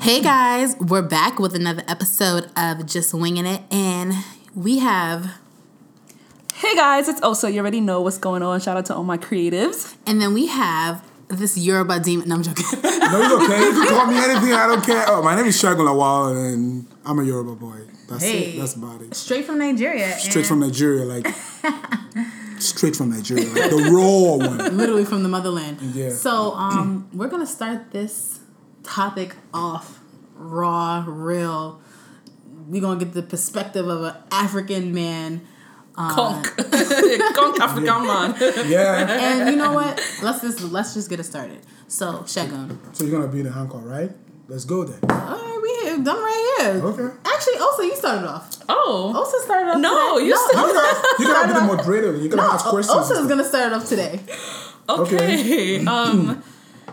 Hey guys, we're back with another episode of Just Winging It, and we have, Hey guys, it's Osa. You already know what's going on. Shout out to all my creatives. and then we have this Yoruba demon. No, I'm joking. No, it's okay. You can call me anything. I don't care. Oh, my name is Shagun Lawal, and I'm a Yoruba boy. That's Hey. it. That's about it. Straight from Nigeria. Straight from Nigeria, like straight from Nigeria, like the raw one. literally from the motherland. Yeah. So, um, we're gonna start this topic off raw, real. We're gonna get the perspective of an African man. Conk. Conk African man. Yeah. And you know what? Let's just let's just get it started. So, Shagun. So you're gonna be the Hancock, right? Let's go then. All right, we here. Done right here. Okay. Actually, Osa, you started off. Oh. Osa started off. No, today. you no, started- You're gonna be the moderator. You're gonna ask questions. and is gonna start off today. Okay. um.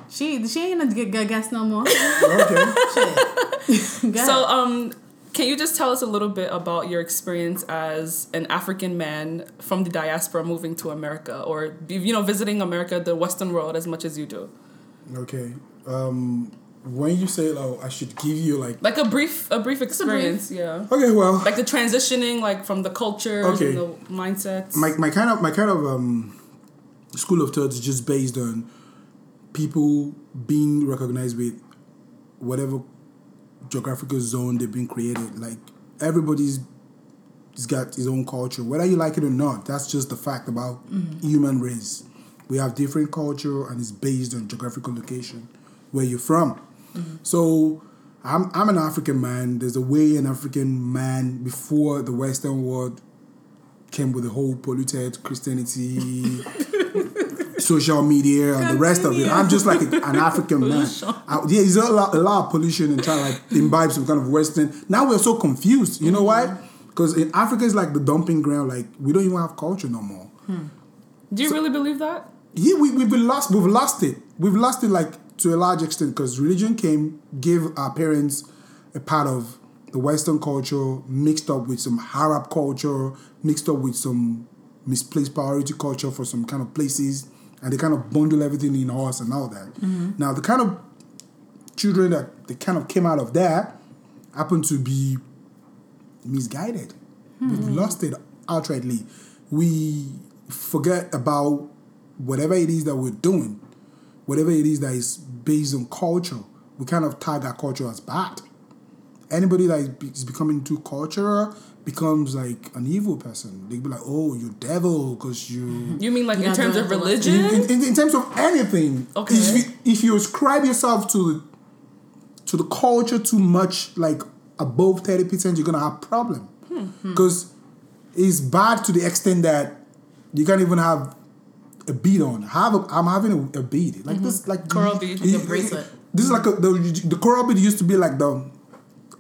She she ain't a good good guest no more. Okay. Shit. So um. Can you just tell us a little bit about your experience as an African man from the diaspora moving to America, or you know visiting America, the Western world, as much as you do? Okay. Um, when you say oh, I should give you like Like a brief, a brief experience. Yeah. okay, well, Like the transitioning, like from the culture, Okay. and the mindsets. my, my kind of my kind of um school of thought is just based on people being recognized with whatever geographical zone they've been created like everybody's has got his own culture. Whether you like it or not that's just the fact about mm-hmm. human race. We have different culture and it's based on geographical location where you're from. Mm-hmm. So I'm, I'm an african man. There's a way an african man before the western world came with the whole polluted Christianity, social media, and the rest of it. I'm just like a- an African man. I, yeah, there's a lot, a lot of pollution and trying to like imbibe some kind of Western. Now we're so confused. You know why? Mm-hmm. Because in Africa is like the dumping ground. Like we don't even have culture no more. Hmm. do you really believe that? Yeah, we, we've been lost. We've lost it. We've lost it like to a large extent because religion came, gave our parents a part of the Western culture mixed up with some Arab culture, mixed up with some misplaced priority culture for some kind of places, and they kind of bundle everything in us and all that. Mm-hmm. Now, the kind of children that they kind of came out of that happen to be misguided. Hmm. We've lost it outrightly. We forget about whatever it is that we're doing, whatever it is that is based on culture. We kind of tag our culture as bad. Anybody that is becoming too cultural becomes like an evil person. They'd be like, "Oh, you devil," because you. You mean like in terms of it the Western- religion? In, in, in terms of anything, Okay. if you, if you ascribe yourself to to the culture too much, like above thirty percent, you're gonna have problem hmm, hmm. because it's bad to the extent that you can't even have a bead on. Have a, I'm having a, a bead like mm-hmm. this, like Coral bead. you- Like a bracelet. This is like a, the the coral bead used to be like the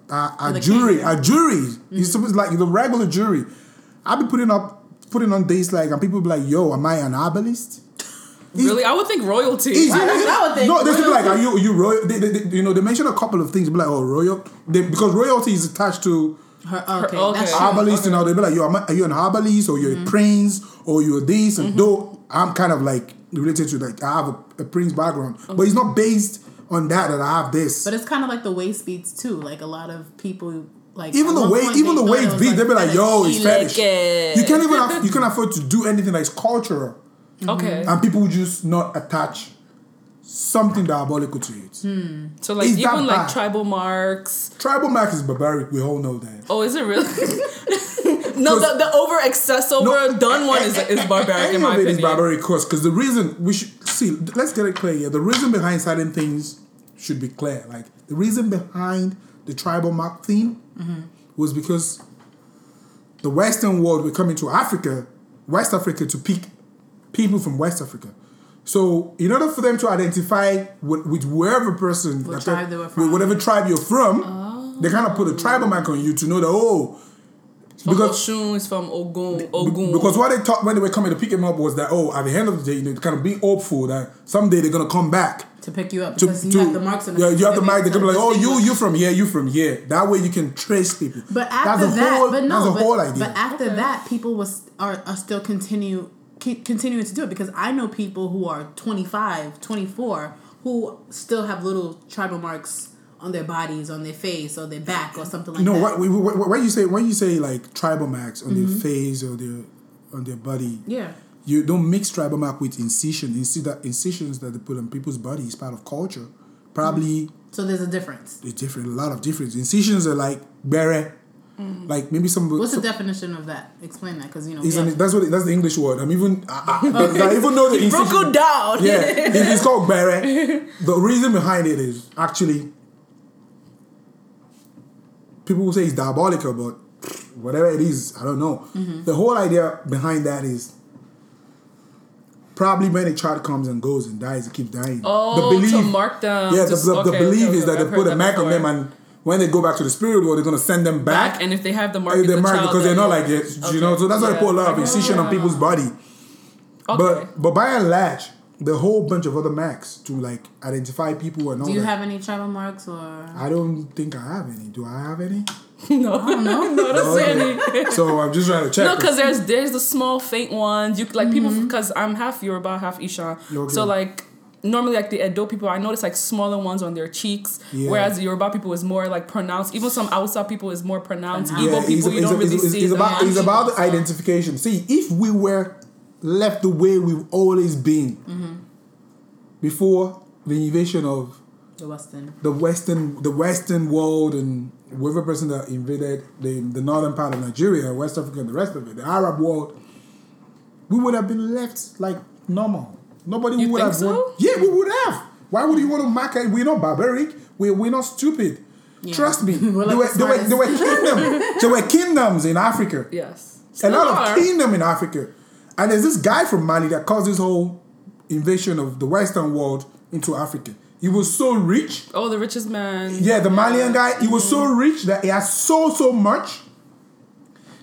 uh, a jury, king. a jury. It's supposed like the regular jury. I'll be putting up putting on days like and people be like, "Yo, am I an herbalist?" Really? I would think royalty. Easy. Right, that's what I would think. No, they be like, "Are you you royal?" They, they, they- you know, they mention a couple of things. Be like, "Oh, royal," they, because royalty is attached to Her, okay, okay. that's true. herbalist. You know, they be like, "Yo, am I- are you an herbalist or you're a prince or you're this?" And though I'm kind of like related to like I have a, a prince background, but it's not based on that that I have this. But it's kind of like the waist speeds too. Like a lot of people, like even the one way, even the thought way it it's was, beat, they be like, "Yo, it's He fetish." like it. You can't even aff- you can't afford to do anything that is cultural, Okay. Mm-hmm. and people just not attach something diabolical to it. Hmm. So like Is even like bad? tribal marks. Tribal marks is barbaric. We all know that. Oh, is it really? no, the, the over excess over done one is is barbaric in my it is opinion. barbaric cause because the reason we should see let's get it clear here the reason behind certain things should be clear like the reason behind the tribal mark thing mm-hmm. was because the western world were coming to africa west africa to pick people from west africa so in order for them to identify with, with wherever person What tribe they were with from. whatever tribe you're from they oh. kind of put a tribal mark on you to know that oh From because Oshun is from Ogun. Ogun. because what they thought when they were coming to pick him up was that oh, at the end of the day, you know, kind of be hopeful that someday they're gonna come back. to pick you up To, because you to have the marks on the yeah, you have the to mark. They're gonna be like, oh, you you from here, you from here. That way you can trace people. But after that's a that, whole, but no, that's a but, whole idea. but after that, people was are, are still continue keep continuing to do it because I know people who are 25, 24 who still have little tribal marks on their bodies, on their face, or their back, or something like that. no, that. what, when you say when you say like tribal marks on their mm-hmm. face or their on their body, Yeah. you don't mix tribal mark with incision. You see that incisions that they put on people's body is part of culture. Probably mm-hmm. So there's a difference. it's different, a lot of difference. Incisions are like beret, mm-hmm. like maybe some. What's the definition of that? Explain that, because you know. an- that's what that's the English word. I'm even I, I, I even know the Broke down. Yeah, it- it's called beret. The reason behind it is actually people will say it's diabolical, but whatever it is, I don't know. Mm-hmm. The whole idea behind that is probably when a child comes and goes and dies, it keeps dying. Oh, to mark them. Yeah, to- the, the, the belief okay, is that okay, they put a mark on them, and when they go back to the spirit world, they're gonna send them back. back, and if they have the mark, in the the mark because they're not like it, you Okay. know. So that's why they Yeah. put a lot of incision on people's body. Okay. But but by and large, the whole bunch of other marks to like identify people and all Do you that. have any tribal marks or? I don't think I have any. Do I have any? no, No. no, that's Okay. any. so I'm just trying to check. No, because there's there's the small faint ones. You like people mm-hmm. because I'm half Yoruba, half Isha. Okay. So like normally like the Edo people, I notice like smaller ones on their cheeks, Yeah. whereas the Yoruba people is more like pronounced. Even some Hausa people is more pronounced. Pronounced. Igbo people you don't really it's, see. it's them. about it's about the identification. See, if we were left the way we've always been Mm-hmm. before the invasion of The Western. the western the western world and whoever person that invaded the the northern part of Nigeria, West Africa, and the rest of it, the Arab world, we would have been left like normal. Nobody You would have. so? want- yeah, we would have. Why would you want to mark it? We're not barbaric. We're we're not stupid. Yeah. Trust me. We're there, were, the there, were, there were kingdoms. there were kingdoms in Africa. Yes. A lot are. of kingdom in Africa. And there's this guy from Mali that caused this whole invasion of the Western world into Africa. He was so rich. Oh, the richest man. Yeah, the Malian guy, he was so rich that he has so so much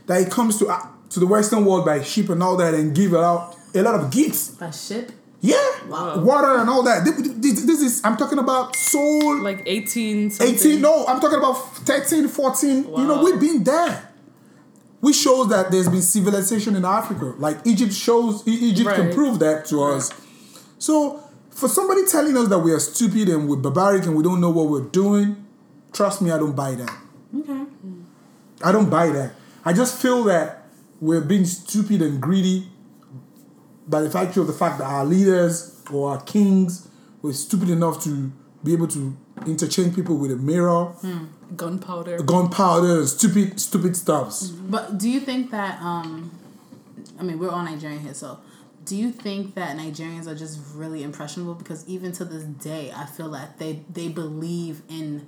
that he comes to uh, to the Western world by ship and all that and give out a lot of gifts. A ship. Yeah, Wow. water and all that. This, this- this is I'm talking about so Like 18 something. 18 no i'm talking about 13 14 you know we've been there which shows that there's been civilization in africa. Like egypt shows egypt can prove that to us. So for somebody telling us that we are stupid and we're barbaric and we don't know what we're doing trust me i don't buy that. Okay. i don't buy that. I just feel that we're being stupid and greedy by the factor of the fact that our leaders or our kings were stupid enough to be able to interchange people with a mirror Gunpowder. gunpowder stupid stupid stuffs. But do you think that um I mean we're all Nigerian here, so do you think that Nigerians are just really impressionable? Because even to this day I feel like they they believe in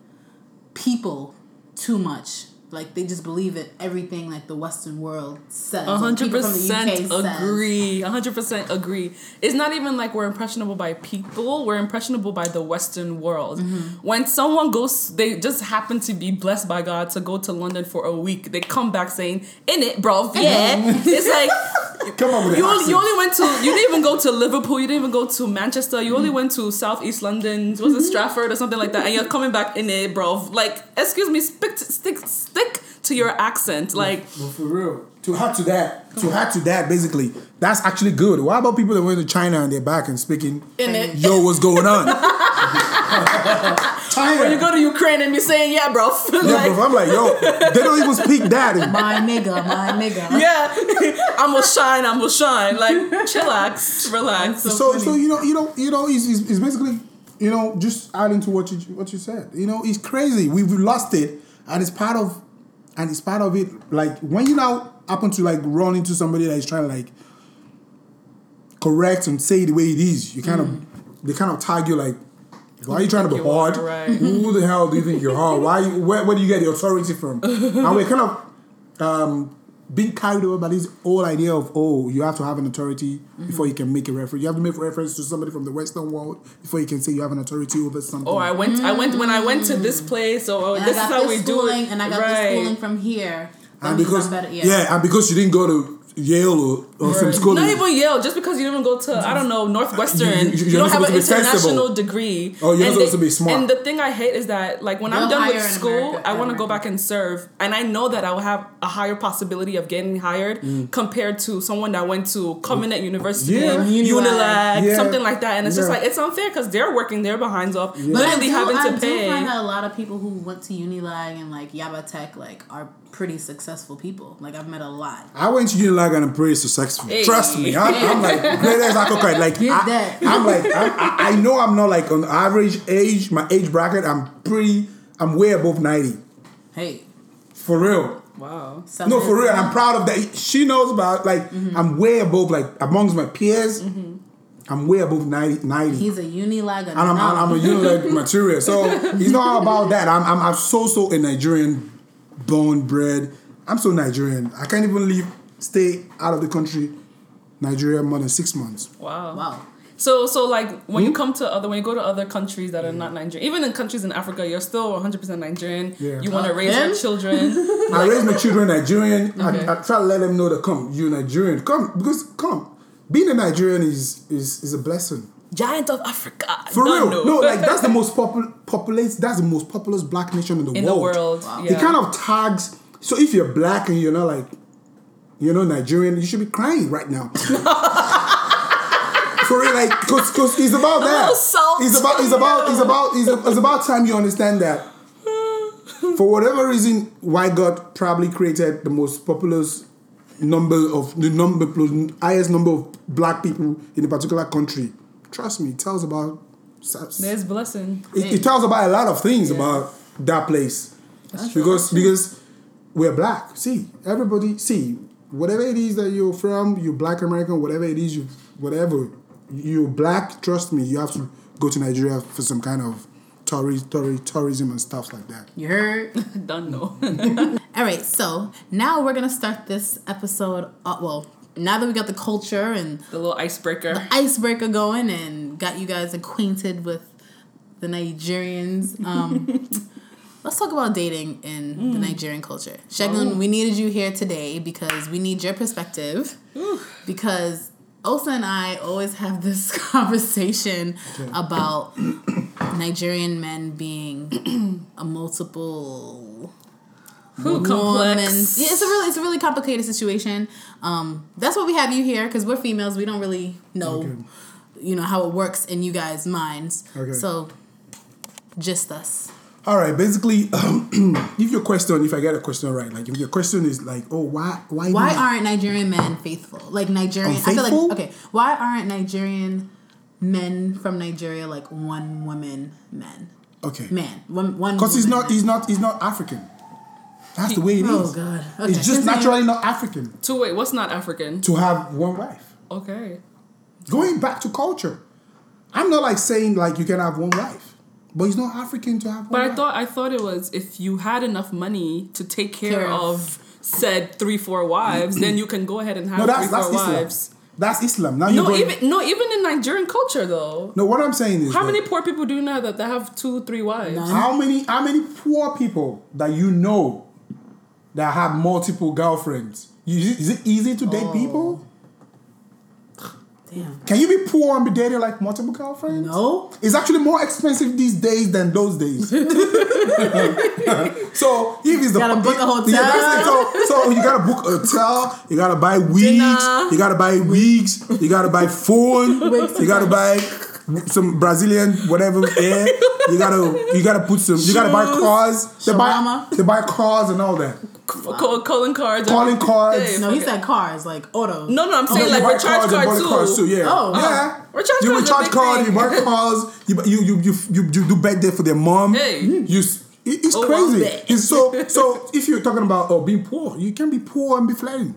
people too much. Like they just believe in everything like the Western world says. A hundred people from the UK percent agree. A hundred percent agree. It's not even like we're impressionable by people. We're impressionable by the Western world. Mm-hmm. When someone goes, they just happen to be blessed by God to go to London for a week. They come back saying, "In it, bro, yeah." it's like Come on with you only, you only went to you didn't even go to Liverpool. You didn't even go to Manchester. You only went to Southeast London. Was it Stratford or something like that? And you're coming back in it, bro. Like, excuse me, stick stick stick to your accent. Like, Well, for real. To add to that, to add to that, basically, that's actually good. What about people that went to China and they're back and speaking, in it. yo, what's going on? China. When you go to Ukraine and be saying, yeah, bro. yeah, bro, I'm like, yo, they don't even speak that. in- My nigga, my nigga. yeah, I'm gonna shine, I'm gonna shine. Like, chillax, relax. So so so you know you know you know he's, he's, he's basically you know just adding to what you what you said you know it's crazy we've lost it and it's part of and it's part of it like when you now happen to like run into somebody that is trying to like correct and say the way it is you kind of they kind of tag you like why are you trying to be hard? right. Who the hell do you think you're hard? Why? You, where, where do you get the authority from? and we're kind of um, being carried away by this whole idea of oh, you have to have an authority mm-hmm. before you can make a reference. You have to make reference to somebody from the Western world before you can say you have an authority over something. Oh, I went. I went when I went to mm. this place. So And this is how this we do schooling, it. and I got right. this schooling from here. And because I'm better. yeah. and because you didn't go to Yale or, or some school. Not even Yale, just because you didn't go to I don't know Northwestern, You- you, you- you're don't have an supposed sensible. international degree. Oh, you're And not supposed to be smart. And the thing I hate is that like when I'm done with school, America- I want to go back and serve, and I know that I will have a higher possibility of getting hired Mm. compared to someone that went to Covenant University, Yeah. Unilag, Yeah. something like that. And it's just like it's unfair because they're working their behinds up, But I literally do, having I to do pay. find that a lot of people who went to Unilag and like Yaba Tech like are pretty successful people. Like I've met a lot. I went to Unilag and I'm pretty successful. Hey. Trust me, I'm, I'm like great as I could cry. Like Get I, that. I'm like I'm, I, I know I'm not like on the average age, my age bracket. I'm pretty. I'm way above ninety Hey, for real. Wow. No, for real. And I'm proud of that. She knows about like Mm-hmm. I'm way above like amongst my peers. I'm way above 90. 90. He's a Unilag. and I'm, I'm, I'm a Unilag material. So it's not about that. I'm, I'm, I'm so, so a Nigerian born, bred. I'm so Nigerian. I can't even leave, stay out of the country, Nigeria, more than six months. Wow. wow. So so like when Hmm? you come to other when you go to other countries that are not Nigerian, even in countries in Africa, you're still 100 percent Nigerian. Yeah. You want to Uh, raise your children. I raise my children Nigerian. Okay. I, I try to let them know that come, you're Nigerian. Come, because come. Being a Nigerian is is, is a blessing. Giant of Africa. For Don't real. know. No, like that's the most popul populates that's the most populous black nation in the world. in the world. world. It kind of tags so if you're black and you're not like you know, Nigerian, you should be crying right now. For real, like, cause, cause it's about that. It's about, it's about, it's about, it's, a, it's about time you understand that. For whatever reason, why God probably created the most populous number of the number plus highest number of black people in a particular country. Trust me, it tells about. There's blessing. It, it tells about a lot of things about that place because because we're black. See, everybody see whatever it is that you're from, you're black American, whatever it is you whatever you're black. Trust me, you have to go to Nigeria for some kind of tourist, tourist tourism and stuff like that. You heard? Don't know. All right, so now we're gonna start this episode. Uh, well, now that we got the culture and the little icebreaker. icebreaker going and got you guys acquainted with the Nigerians. Um, let's talk about dating in the Nigerian culture. Shagun, we needed you here today because we need your perspective. Because Osa and I always have this conversation about Nigerian men being a multiple Who complex? Yeah, it's a really it's a really complicated situation. Um, that's why we have you here because we're females. We don't really know, Okay. you know, how it works in you guys' minds. Okay. So, just us. All right, basically, if your question, if I get a question right, like if your question is like, oh, why, why, Why aren't Nigerian men faithful? Like Nigerian, I feel like okay. Why aren't Nigerian men from Nigeria like one woman men? okay? Man, one one. Because he's not, man. he's not, he's not African. That's the way it oh, is. Oh God. Okay. It's just naturally not African To wait, what's not African? to have one wife. Okay. Going back to culture, I'm not like saying like you can have one wife, but it's not African to have one But I wife. thought I thought it was if you had enough money to take care Care of- of said three four wives, then you can go ahead and have no, that's three that's four Islam. wives. That's Islam. Now you're No, going. even no, even in Nigerian culture though. no, what I'm saying is How that many poor people do you know that they have two, three wives? None. How many how many poor people that you know that have multiple girlfriends? You, is it easy to date Oh. people? Damn. Can you be poor and be dating like multiple girlfriends? No. It's actually more expensive these days than those days. so if it's the Gotta book a hotel. Yeah. So, so you gotta book a hotel, you gotta buy wigs, Dinner. you gotta buy wigs, you gotta buy phone, you gotta buy some Brazilian whatever hair. You gotta you gotta put some you gotta buy cars. They buy they buy cars and all that. Call, calling cards. Calling cards. Hey, No, he okay. said cars, like auto. No, no, I'm oh, saying you like buy recharge cars and card bought cars too. too. Yeah. Oh. Uh-huh. yeah. Recharge you card's a recharge big card. thing. You buy cars. You you you you you, you do birthday for their mom. Hey. Mm-hmm. You. it- It's Oh, crazy. It's so so. If you're talking about oh being poor, you can be poor and be flirting.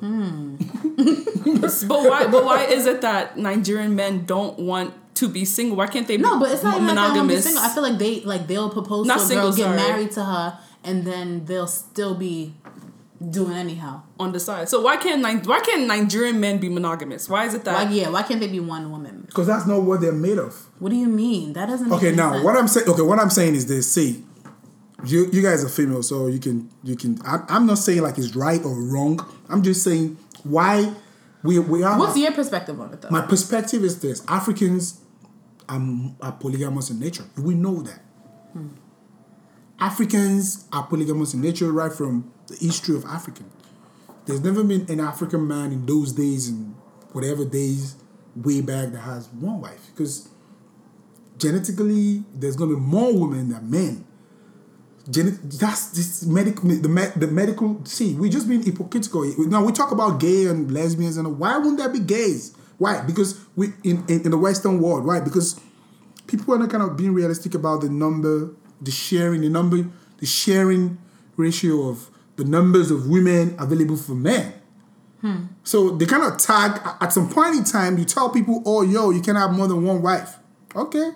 Hmm. But why? But why is it that Nigerian men don't want to be single? Why can't they? No, be but it's not even like they won't be single. I feel like they like they'll propose Not to a single, girl, get sorry. married to her, and then they'll still be doing anyhow. on the side. So why can't Ni- why can't Nigerian men be monogamous? Why is it that? Why? Yeah. Why can't they be one woman? Because that's not what they're made of. What do you mean? That doesn't. Okay, any now sense. what I'm saying. Okay, what I'm saying is this. See, you you guys are female, so you can you can. I, I'm not saying like it's right or wrong. I'm just saying why we we are. What's your perspective on it though? My perspective is this: Africans are, are polygamous in nature. We know that. Hmm. Africans are polygamous in nature right from the history of African. There's never been an African man in those days and whatever days way back that has one wife. Because genetically there's going to be more women than men. That's this medical the, me- the medical see we're just being hypocritical. Now we talk about gay and lesbians and why wouldn't there be gays? Why? Because we in, in, in the western world why? Because people are not kind of being realistic about the number the sharing the number the sharing ratio of the numbers of women available for men. Hmm. So they kind of tag at some point in time you tell people oh yo you can have more than one wife. Okay.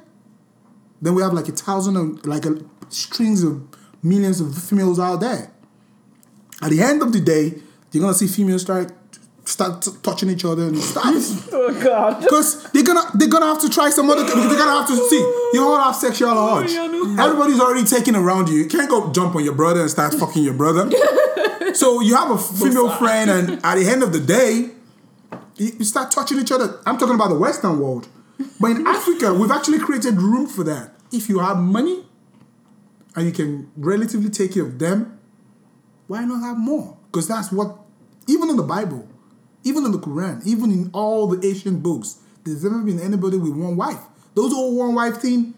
Then we have like a thousand of like a strings of millions of females out there. At the end of the day, you're gonna see females start start t- touching each other and start Oh God. because they're gonna they're gonna have to try some other because they're gonna have to see you all have sexual urge. yeah, no. Everybody's already taking around you. You can't go jump on your brother and start fucking your brother. so you have a female friend, and at the end of the day, you start touching each other. I'm talking about the Western world, but in Africa, we've actually created room for that. If you have money and you can relatively take care of them, why not have more? Because that's what, even in the Bible, even in the Quran, even in all the ancient books, there's never been anybody with one wife. Those old one wife thing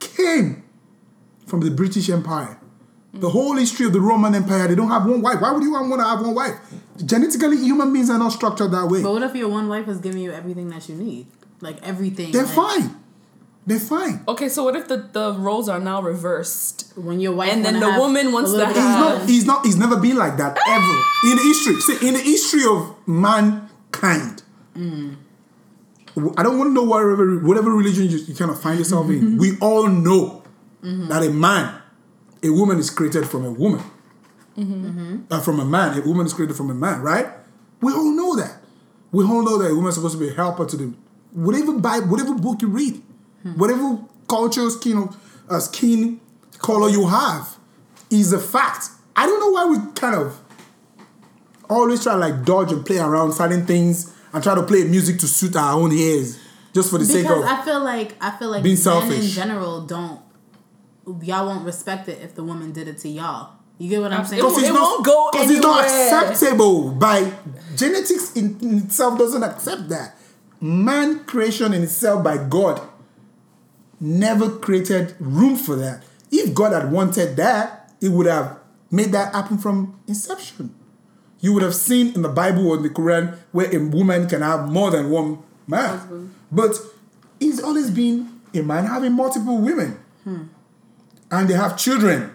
came from the British Empire. The mm. whole history of the Roman Empire, they don't have one wife. Why would you want to have one wife? Genetically, human beings are not structured that way. but what if your one wife is giving you everything that you need? Like everything. They're like, fine. They're fine. Okay, so what if the, the roles are now reversed? When your wife And then the woman wants little to bit of He's not. He's not. He's never been like that ever ah! in the history. See, in the history of mankind, I don't want to know whatever whatever religion you, you kind of find yourself in. Mm-hmm. We all know mm-hmm. that a man, a woman is created from a woman, mm-hmm. Uh, from a man. A woman is created from a man, right? We all know that. We all know that a woman is supposed to be a helper to the whatever Bible, whatever book you read, whatever culture, skin, of- uh, skin color you have, is a fact. I don't know why we kind of always try to like dodge and play around certain things and try to play music to suit our own ears just for the sake Because of I feel like I feel like being men in selfish. general don't y'all won't respect it if the woman did it to y'all. You get what I'm saying? Because It it's won't not go because it's not acceptable by genetics in, in itself doesn't accept that man creation in itself by god never created room for that. If god had wanted that he would have made that happen from inception. You would have seen in the bible or in the quran where a woman can have more than one man. But it's always been a man having multiple women. Hmm. And they have children.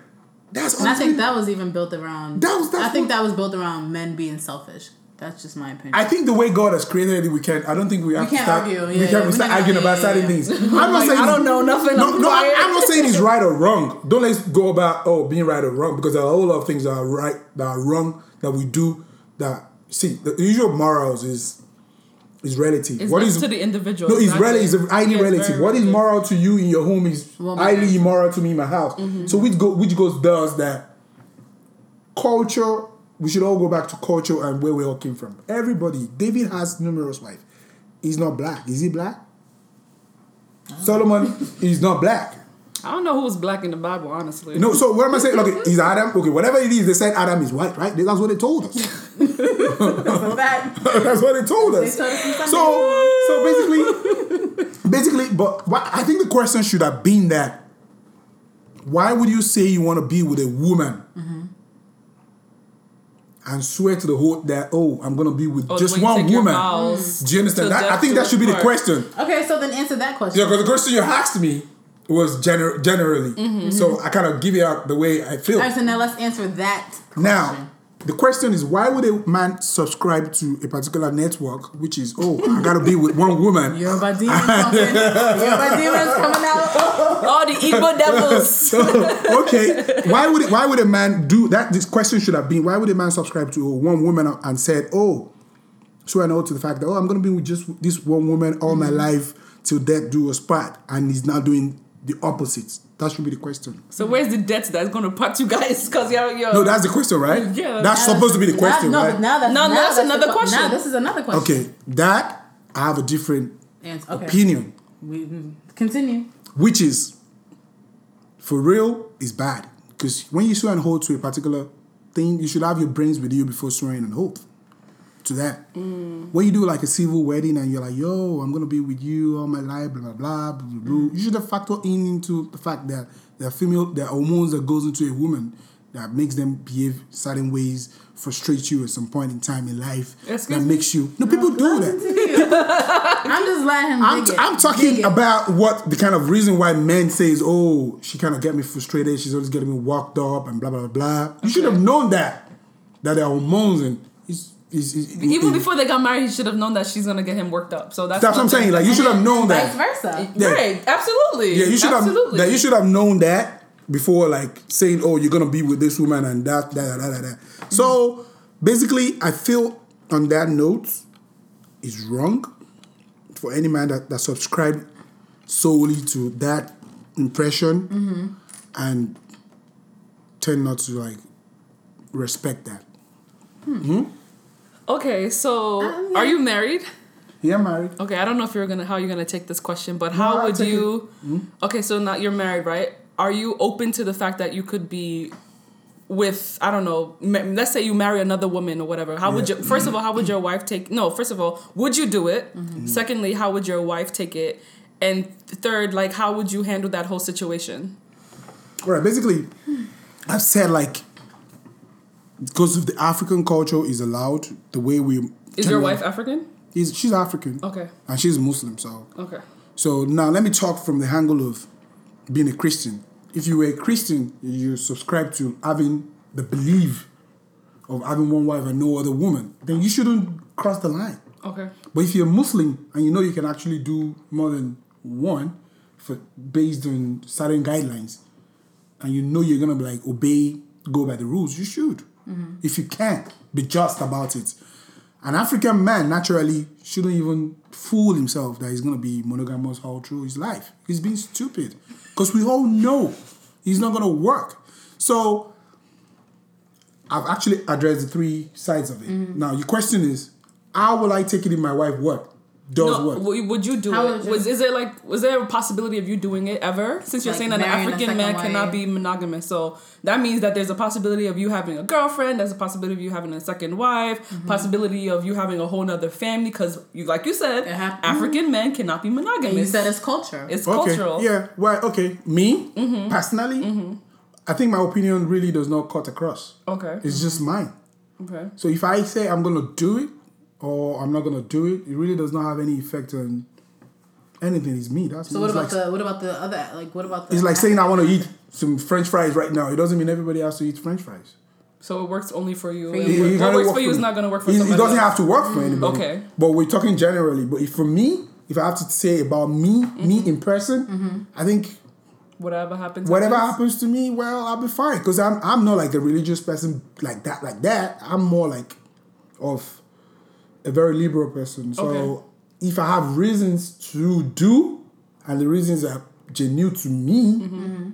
That's And I think been- that was even built around. That was- that's I think that was built around men being selfish. That's just my opinion. I think the way God has created it, we can. I don't think we have to can't start. argue. we can't yeah, start arguing about yeah, certain yeah, things. I'm not Like, saying I don't know nothing, No, I'm no, I'm. I'm not saying it's right or wrong. Don't let's go about oh being right or wrong because there are a whole lot of things that are right that are wrong that we do. That see the usual morals is is relative. It's what up to the individual. no, it's exactly. relative. It's highly Yeah, relative. very What is moral to you in your home is Well, highly immoral to me in my house. Mm-hmm. So which go which goes does that culture. We should all go back to culture and where we all came from. Everybody. David has numerous wives. He's not black. Is he black? Solomon is not black. I don't know who was black in the Bible, honestly. No, so what am I saying? Look, he's Adam. Okay, whatever it is, they said Adam is white, right? That's what they told us. So that That's what they told us. told us So, so basically, basically, but what, I think the question should have been that: Why would you say you want to be with a woman mm-hmm. And swear to the whole that oh I'm gonna be with Oh, just one woman? vows Do you understand that? I think that should be the question. okay. So then answer that question. Yeah, because the question you asked me was gener- generally, mm-hmm, so mm-hmm. I kind of give it out the way I feel. All right. So now let's answer that. Now, the question is why would a man subscribe to a particular network, which is, oh, I gotta be with one woman? Yoruba demons. Yoruba demons coming out. All the Igbo devils. okay, why would why would a man do that? This question should have been why would a man subscribe to one woman and said, oh, so I know oh, to the fact that oh, I'm gonna be with just this one woman all my life till death do us part, and he's now doing the opposite. That should be the question. So where's the debt that's going to part you guys? Because you're, you're No, that's the question, right? Yeah. That's supposed to be the now- question, no, right? but now that's, No, now that's the another que- question. Now this is another question. okay, that I have a different Answer. Okay. opinion, We, continue. which is for real is bad because when you swear an oath to a particular thing, you should have your brains with you before swearing an oath to that. Mm. When you do like a civil wedding and you're like, "Yo, I'm gonna be with you all my life," blah blah blah, blah, blah, blah. you should have factor in into the fact that there are female, there are hormones that goes into a woman that makes them behave certain ways, frustrate you at some point in time in life, Excuse that me? makes you. No, people do that. Continue. I'm just letting him I'm, dig it. I'm Dig talking it. about what the kind of reason why men says, "Oh, she kind of get me frustrated. She's always getting me worked up and blah blah blah." blah. You should have known that that there are hormones and Even it- before they got married, he should have known that she's gonna get him worked up. So that's That's what I'm saying. Like you should have known that. Vice versa. Yeah. Right, absolutely. Yeah, you should absolutely. have that. You should have known that before, like saying, "Oh, you're gonna be with this woman and that, that, that, that, that." So basically, I feel on that note is wrong for any man that that subscribe solely to that impression mm-hmm. and tend not to like respect that. Hmm. Hmm? Okay, so Um, yeah. are you married? Yeah, married. Okay, I don't know if you're gonna how you're gonna take this question, but how I'll would take you? Okay, so not you're married, right? Are you open to the fact that you could be with I don't know? ma- Let's say you marry another woman or whatever. How would you? First of all, how would your wife take? No, first of all, would you do it? Mm-hmm. Secondly, how would your wife take it? And third, like, how would you handle that whole situation? All right, basically, I've said like because of the African culture is allowed the way we. Is your wife African? Is she's African? Okay. And she's Muslim, so Okay. so now let me talk from the angle of being a Christian. If you were a Christian, you subscribe to having the belief of having one wife and no other woman, then you shouldn't cross the line. Okay. But if you're Muslim and you know you can actually do more than one for based on certain guidelines, and you know you're gonna be like obey, go by the rules, you should. Mm-hmm. If you can't, be just about it. An African man naturally shouldn't even fool himself that he's gonna be monogamous all through his life. He's being stupid. Because we all know he's not gonna work. So I've actually addressed the three sides of it. Mm-hmm. Now your question is, how will I take it if my wife what? Does No, what? w- would you do How it? Was is there like was there a possibility of you doing it ever? Since you're Like saying that an African man second cannot be monogamous, so that means that there's a possibility of you having a girlfriend. There's a possibility of you having a second wife. Mm-hmm. Possibility of you having a whole nother family because you, like you said, It hap- African mm-hmm. men cannot be monogamous. And you said it's culture. it's Okay. cultural. Yeah. Well, okay. Me mm-hmm. personally, mm-hmm. I think my opinion really does not cut across. Okay. It's just mine. Okay. So if I say I'm gonna do it or I'm not gonna do it, it really does not have any effect on anything. It's me. That's so me. what about like, the what about the other like what about the It's like saying I want to eat some French fries right now. It doesn't mean everybody has to eat French fries. So it works only for you. For you. and It- what- it what works work for you for is not going to work for It, it somebody doesn't else. have to work for mm. anybody. Okay. But we're talking generally. But if for me, if I have to say about me, me mm-hmm. in person, mm-hmm. I think Whatever happens. whatever happens. happens to me, well, I'll be fine because I'm I'm not like a religious person like that like that. I'm more like of a very liberal person. So Okay. if I have reasons to do, and the reasons are genuine to me, Mm-hmm.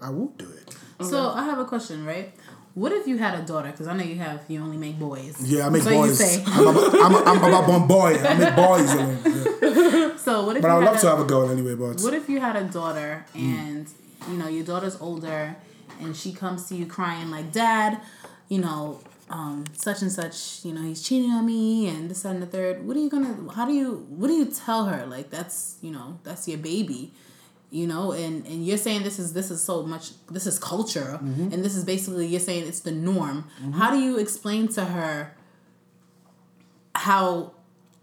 I will do it. So I have a question, right? What if you had a daughter? Because I know you have, you only make boys. Yeah, I make so boys. You say. I'm about, I'm, I'm about one boy. I make boys. alone. Yeah. So what if But you I would love a, to have a girl anyway. But What if you had a daughter and you know your daughter's older and she comes to you crying like, "Dad, you know, um, such and such, you know, he's cheating on me and this and the third. What are you gonna? How do you? What do you tell her? Like that's you know that's your baby." You know, and, and you're saying this is this is so much this is culture, and this is basically you're saying it's the norm. How do you explain to her how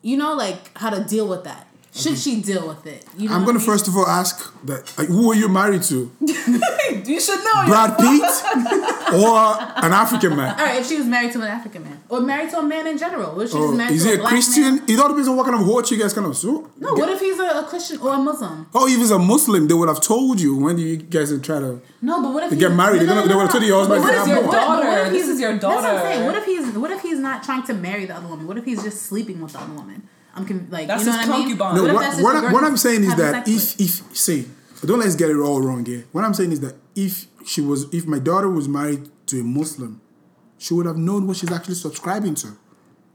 you know like how to deal with that should she deal with it you know I'm gonna I mean? first of all ask that like, who are you married to? you should know. Brad Pitt or an African man? all right if she was married to an african man or married to a man in general what if she was oh, married is to he a a black Christian? man? It all depends on what kind of watch you guys kind of so. no what if he's a, a christian or a muslim Oh, if he's a Muslim, they would have told you when you guys would try to. no but what if They he- get married, no, they're no, gonna- they no, would've no. told oh, your husband But to what have if- more. what- what Daughter. if This he's- is your that's what I'm daughter. saying. what if he's what if he's not trying to marry the other woman what if he's just sleeping with the other woman I'm con- like That's you know his what I mean concubine. No, if what, that's just what, the I, girl what he's I'm saying is that sex if, if say, don't let's get it all wrong here. What I'm saying is that if she was, if my daughter was married to a Muslim, she would have known what she's actually subscribing to.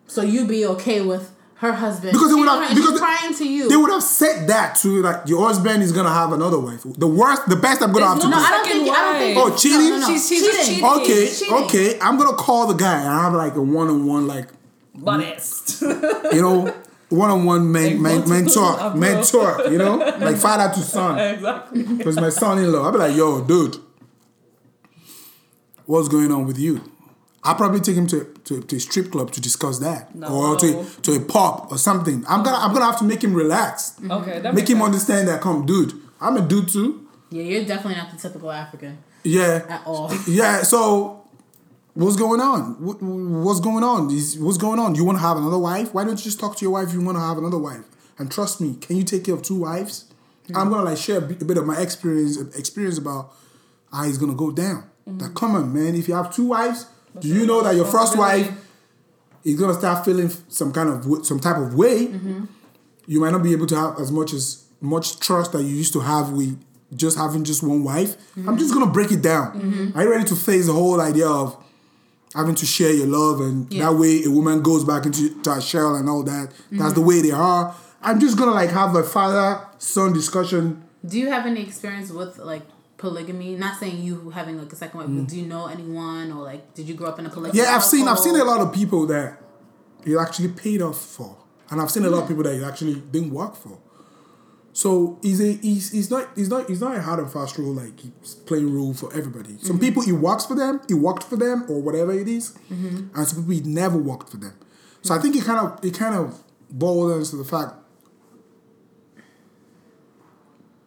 So you'd be okay with her husband Because they would have- on her because she's they- crying to you. They would have said that to like your husband is gonna have another wife. The worst, the best I'm gonna have to no- no, do. I don't Second think. I don't think. Oh, no, cheating? No, no, She's- she's cheating. cheating. Okay, Cheating. okay. I'm gonna call the guy and have like a one on one, like Modest. you know, one on one men, men, mentor, Bro. mentor. You know, like father to son. exactly. Because my son-in-law, I'll be like, yo, dude, what's going on with you? I'll probably take him to, to, to a strip club to discuss that, No. or to to a pub or something. I'm gonna I'm gonna have to make him relax, Okay, that make makes him sense. understand that. Come, dude, I'm a dude too. Yeah, you're definitely not the typical African Yeah, at all. yeah. So, what's going on? What, what's going on? Is what's going on? You want to have another wife? Why don't you just talk to your wife? if You want to have another wife? And trust me, can you take care of two wives? I'm gonna like share a bit, of my experience experience about how it's gonna go down. That mm-hmm. come on, man. If you have two wives, do you know that your first wife is gonna start feeling some kind of some type of way? Mm-hmm. You might not be able to have as much as much trust that you used to have with just having just one wife. I'm mm-hmm. just gonna break it down. Are you ready to face the whole idea of having to share your love and Yeah. that way a woman goes back into to her shell and all that? That's the way they are. I'm just gonna like have a father son discussion. Do you have any experience with like polygamy? Not saying you having like a second wife, but do you know anyone or like did you grow up in a polygamous? Mm. Yeah, I've seen I've seen a lot of people that it actually paid off for, and I've seen a lot of people that it actually didn't work for. So he's a he's, he's not he's not he's not a hard and fast rule like he's playing rule for everybody. Some mm-hmm. people it works for them, it worked for them, or whatever it is, mm-hmm. and some people it never worked for them. So I mm-hmm. think it kind of it kind of boils down to the fact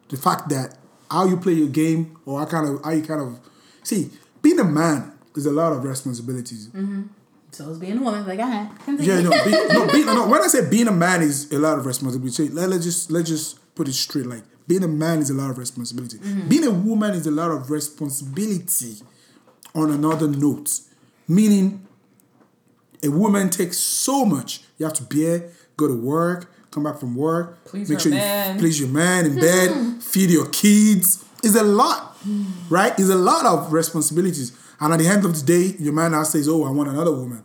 the fact that how you play your game or how kind of how you kind of see being a man is a lot of responsibilities. So it's being a woman. Like, I. Continue. Yeah, no, be, no, be, no. When I say being a man is a lot of responsibility, let, let's just let's just put it straight. Like being a man is a lot of responsibility. Mm-hmm. Being a woman is a lot of responsibility. On another note, meaning a woman takes so much. You have to bear, go to work, come back from work, Please make sure man. you please your man in bed, feed your kids. It's a lot, right? It's a lot of responsibilities. And at the end of the day, your man now says, "Oh, I want another woman."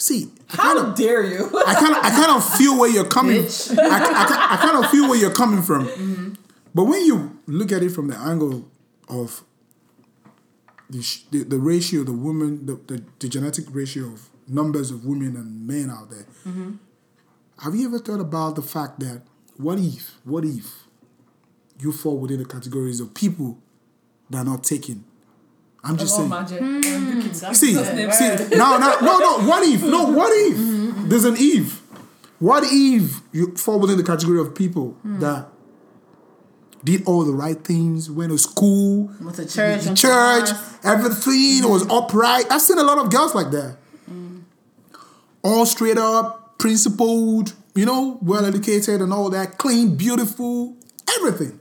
See, How of, dare you? I kind of, I kind of feel where you're coming. Bitch. I, I, I kind of feel where you're coming from. Mm-hmm. But when you look at it from the angle of the, the, the ratio, the woman, the, the, the genetic ratio of numbers of women and men out there, mm-hmm. have you ever thought about the fact that what if, what if you fall within the categories of people that are not taken? I'm just saying. Hmm. See, see, no, no, no, no. What if? No, what if? There's an Eve. What if you fall within the category of people that did all the right things, went to school, Went to church, went to church, mass. everything was upright. I've seen a lot of girls like that. All straight up, principled, you know, well educated and all that, clean, beautiful, everything.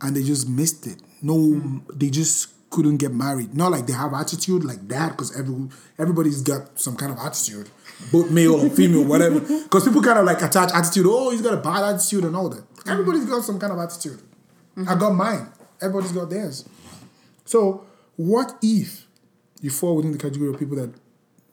And they just missed it. No, hmm. they just couldn't get married. Not like they have attitude like that, because every, everybody's got some kind of attitude, both male or female, whatever. Because people kind of like attach attitude. Oh, he's got a bad attitude and all that. Hmm. Everybody's got some kind of attitude. Hmm. I got mine. Everybody's got theirs. So, what if you fall within the category of people that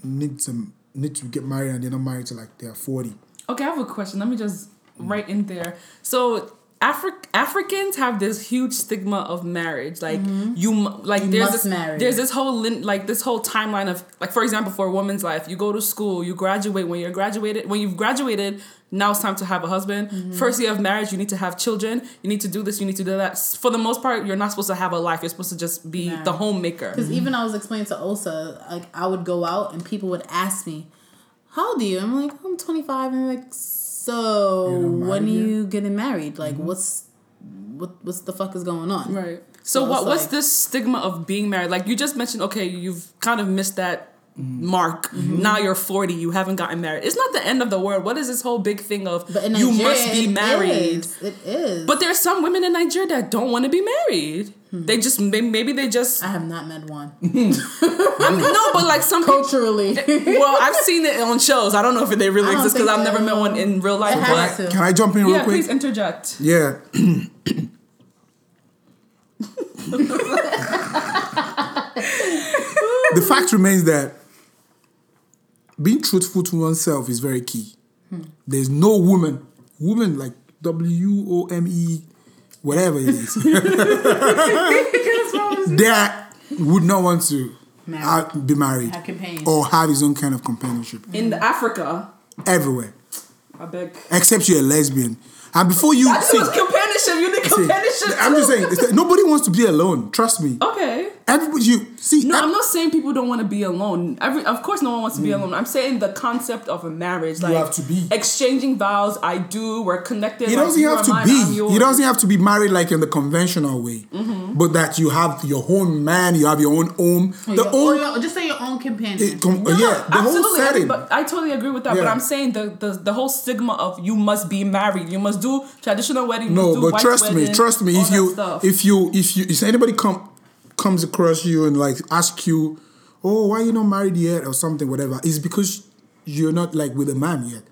need some need to get married and they're not married till like they're forty? Okay, I have a question. Let me just write in there. So Afri- Africans have this huge stigma of marriage. Like you, like You there's this, marry. there's this whole lin- like this whole timeline of like for example for a woman's life, you go to school, you graduate. When you're graduated, when you've graduated, now it's time to have a husband. Mm-hmm. First year of marriage, you need to have children. You need to do this. You need to do that. For the most part, you're not supposed to have a life. You're supposed to just be Nah. the homemaker. Because even I was explaining to Osa, like I would go out and people would ask me, "How old are you?" I'm like, "I'm 25." And like, "So You're when are you getting married? Like, what's what what's the fuck is going on?" Right. So So, what what's like- this stigma of being married? Like you just mentioned, okay, you've kind of missed that Mm-hmm. mark. Now you're 40, you haven't gotten married. It's not the end of the world. What is this whole big thing of But in you must be married? is. It is. But there's some women in Nigeria that don't want to be married. Hmm. They just maybe they just I have not met one I mean, no, but like some people. culturally. Well, I've seen it on shows. I don't know if they really exist because I've never met one in real life. But to. Can I jump in real yeah, quick? please interject. Yeah. the fact remains that being truthful to oneself is very key. There's no woman, woman like W O M E, whatever it is, that would not want to Marry. uh, be married Have or have his own kind of companionship In Africa, everywhere, I beg. except you're a lesbian. And before you That see, companionship. You need see, companionship. I'm just saying, nobody wants to be alone. Trust me. Okay. Everybody, you see, No, I- I'm not saying people don't want to be alone. Every, of course, no one wants to be alone. I'm saying the concept of a marriage, like Mm. have to be. exchanging vows. I do. We're connected. It like, doesn't you have to mine, be. yours. It doesn't have to be married like in the conventional way, Mm-hmm. but that you have your own man, you have your own home, the Your- or own. your- just say your own companion. it com- No, yeah, the whole absolutely. setting. But I totally agree with that. But I'm saying the, the the whole stigma of you must be married. You must do traditional wedding. you No, do but white trust me, trust me. all If you, if you, if you, if anybody come comes across you and like ask you, oh, why you not married yet or something, whatever, it's because you're not like with a man yet.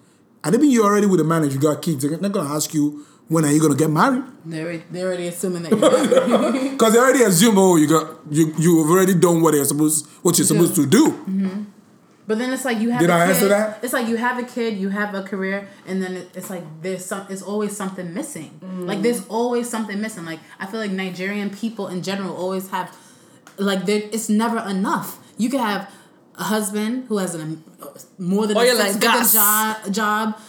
I don't mean you're already with a man if you got kids. They're not gonna ask you when are you gonna get married They're, already- they're already assuming that you're because they already assume oh you got you you've already done what you're supposed what you're supposed to do. Mm-hmm. But then it's like you have. Did a I kid, answer that? It's like you have a kid, you have a career, and then it's like there's some. It's always something missing. Mm. Like there's always something missing. Like I feel like Nigerian people in general always have, like there. It's never enough. You could have a husband who has an more than Or a you're like, figure job, job,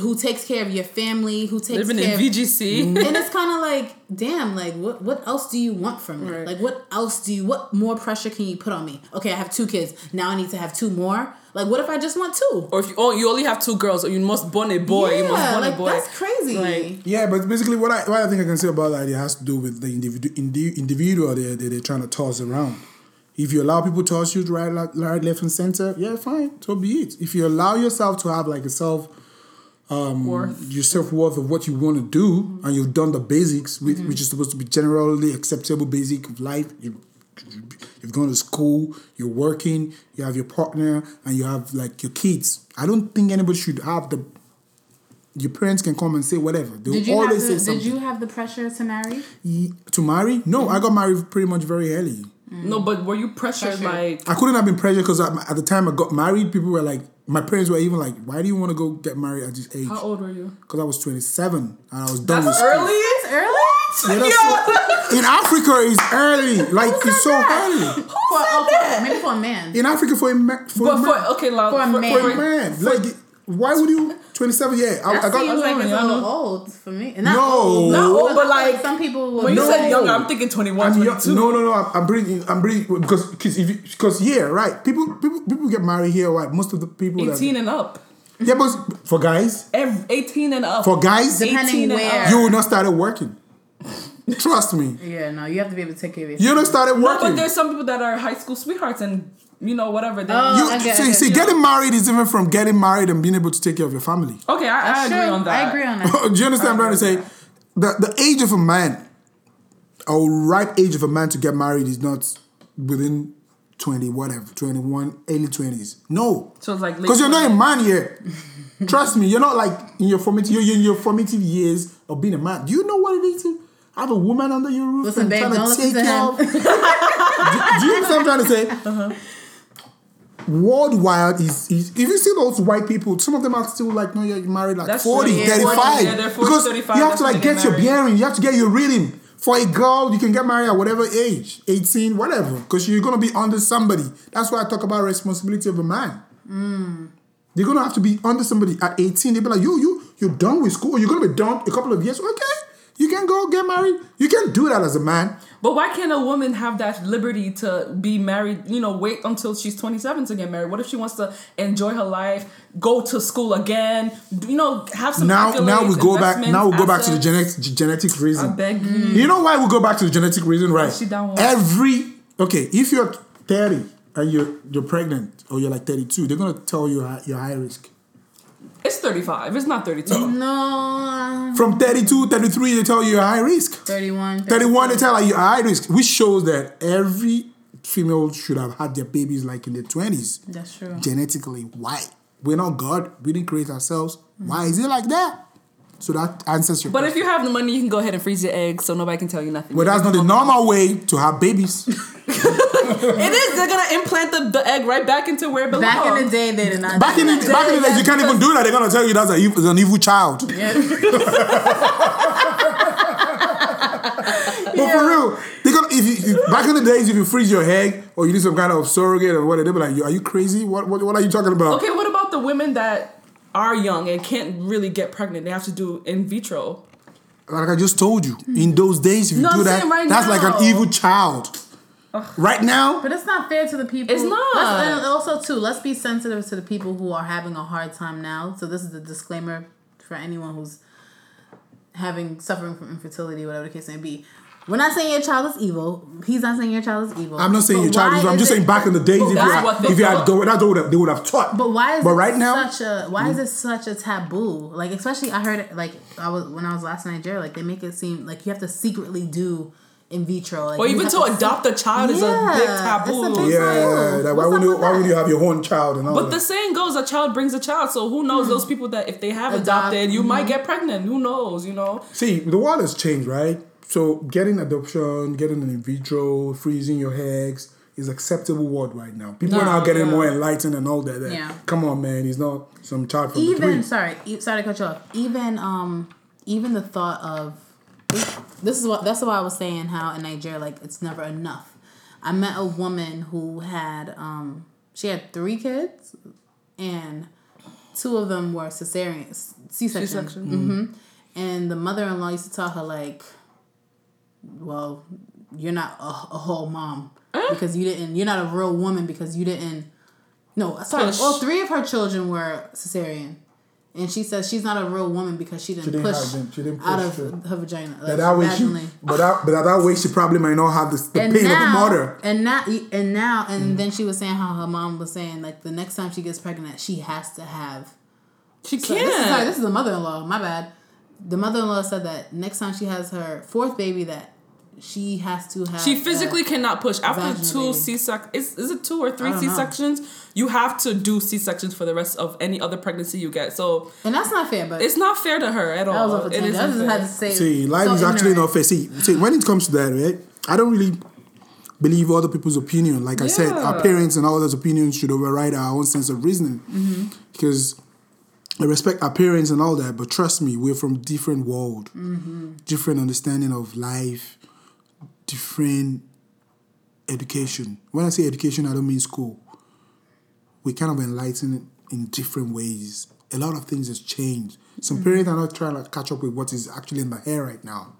who takes care of your family, who takes living in care. of, VGC. and it's kind of like, damn, like what what else do you want from me? Right. Like what else do you what more pressure can you put on me? Okay, I have two kids. Now I need to have two more. Like what if I just want two? Or if you, oh, you only have two girls, or you must born a boy. you must Yeah, born like a boy. that's crazy. Like- Yeah, but basically, what I what I think I can say about that it has to do with the individu- indi- individual they they they're trying to toss around. If you allow people to toss you right, right, left, and center, yeah, fine, so be it. If you allow yourself to have like a self Um, worth. your self worth of what you want to do, and you've done the basics, which, mm-hmm. which is supposed to be generally acceptable basic of life. You, you've gone to school, you're working, you have your partner, and you have like your kids. I don't think anybody should have the. Your parents can come and say whatever. They'll Did you have the, say did you have the pressure to marry? Ye- to marry? No, mm-hmm. I got married pretty much very early. Mm. No, but were you pressured? Pressured. Like I couldn't have been pressured because at the time I got married, people were like, my parents were even like, why do you want to go get married at this age? how old were you? Because I was 27 and I was done with That's school. early. It's early. Yeah, that's so- in Africa, it's early. Like, it's so early. For, oh, for, maybe for a man. In Africa, for a, ma- for But a man, for okay, like, For a for, man. for a man, like, why would you, 27, yeah. I, That I got, seems like it's a I know. little old for me. And not No. old, Not old, I but feel like- some people would. When you No. said younger, I'm thinking 21, I'm young- no, no, no. I'm, I'm bringing, I'm bringing because because if because here, right? People, people, people get married here. Right? Most of the people, that- 18 and up. yeah, but for guys, Ev- 18 and up. for guys, Depending 18 and where. up. you would not started working. Trust me, yeah, no, you have to be able to take care of yourself. you don't started No, working. but there's some people that are high school sweethearts and you know whatever. They, Oh. you I get- I see, get see, you. getting married is different from getting married and being able to take care of your family. okay, I, I That's agree true. on that. I agree on that. Do you understand what I'm trying to say? The the age of a man, a ripe age of a man to get married is not within twenty whatever, twenty one, early twenties. No, So it's like because you're not a man yet. Trust me, you're not like in your formative you're in your formative years of being a man. Do you know what it is to have a woman under your roof Listen, and babe, trying to take to care of? do, do you understand what I'm trying to say? Uh-huh. Worldwide is, is if you see those white people, some of them are still like no, you're married like That's 40, true, yeah, 35. yeah, 40, because 35, you have to like get, your bearing, you have to get your reading. For a girl, you can get married at whatever age, 18, whatever, because you're gonna be under somebody. That's why I talk about responsibility of a man. You're gonna have to be under somebody at 18. They'll be like, you, you, you're done with school. You're gonna be done a couple of years. Okay, you can go get married. You can do that as a man. But why can't a woman have that liberty to be married? You know, wait until she's 27 to get married. What if she wants to enjoy her life, go to school again? You know, have some Now, now we go back. Now we go back to the genetic genetic reason. I beg you. You know why we go back to the genetic reason, right? she down with- Every okay, if you're 30 and you're you're pregnant or you're like 32, they're gonna tell you you're high risk. It's 35. It's not 32. No, From 32, 33, they tell you you're high risk. 31. 31, they tell you you're high risk, which shows that every female should have had their babies like in their 20s. That's true. Genetically, why? We're not God. We didn't create ourselves. Why is it like that? So that answers your But if you have the money, you can go ahead and freeze your eggs, so nobody can tell you nothing. Well, that's not the normal way to have babies. it is. They're gonna implant the, the egg right back into where it belongs. Back in the day, they did not. Back do in the that. back in the days, you can't even do that. They're gonna tell you that's a, ev- an evil child. But for real, they gonna if you if, back in the days if you freeze your egg or you do some kind of surrogate or whatever, they'll be like, "Are you crazy? What what, what are you talking about?" Okay, what about the women that are young and can't really get pregnant? They have to do in vitro. Like I just told you, in those days, if you No, do I'm that, right that's like an evil child. Right now, But it's not fair to the people. It's not. Let's- and also, too, let's be sensitive to the people who are having a hard time now. So this is the disclaimer for anyone who's having suffering from infertility, whatever the case may be. We're not saying your child is evil. He's not saying your child is evil. I'm not saying But your child why is. I'm just it- saying back in the days, if you had, what they if you had go, that's what they would have taught. But why is But right now, such a why is it such a taboo? Like especially I heard it like I was when I was last in Nigeria, like they make it seem like you have to secretly do in vitro. Like, Or even have to adopt a child is a big Yeah, it's a taboo. big- yeah, What's that, why up would you why would you have your own child and all But the that? saying goes, a child brings a child. So who knows? Those people that if they have Adopt, adopted, you might mhm. get pregnant. Who knows? You know. See, the world has changed, right? So getting adoption, getting an in vitro, freezing your eggs is acceptable word right now. People are now getting yeah. more enlightened and all that. that, Yeah. Come on, man, he's not some child from the even three. sorry, e- sorry to cut you off. Even um, even the thought of this is what that's why I was saying how in Nigeria like it's never enough. I met a woman who had um, she had three kids, and two of them were cesarean C section. C-section. Mm-hmm. And the mother in law used to tell her like, "Well, you're not a, a whole mom because you didn't. You're not a real woman because you didn't." No, sorry. Push. All three of her children were cesarean, and she says she's not a real woman because she didn't, didn't push, have. She didn't out push of through. her vagina. But Like, that way, she, vaginally. but that, but that way, she probably might not have this, the and pain now, of a mother. and now, and now, and Mm. then she was saying how her mom was saying like the next time she gets pregnant, she has to have. She So can't. this is sorry, this is the mother-in-law. My bad. The mother-in-law said that next time she has her fourth baby, that she has to have. She physically a- cannot push after two. C sec. Is is it two or three C sections? You have to do C sections for the rest of any other pregnancy you get. So and that's not fair. But it's not fair to her at that was all. off a It tangent. I isn't just had fair. to say. See, life so is actually ignorant. not fair. See, see, when it comes to that, right? I don't really believe other people's opinion. Like I said, our parents and all those opinions should override our own sense of reasoning. Mm-hmm. Because I respect our parents and all that, but trust me, we're from different world, Mm-hmm. different understanding of life, different education. When I say education, I don't mean school. We kind of enlighten in different ways. A lot of things has changed. Some Mm-hmm. parents are not trying to catch up with what is actually in the hair right now.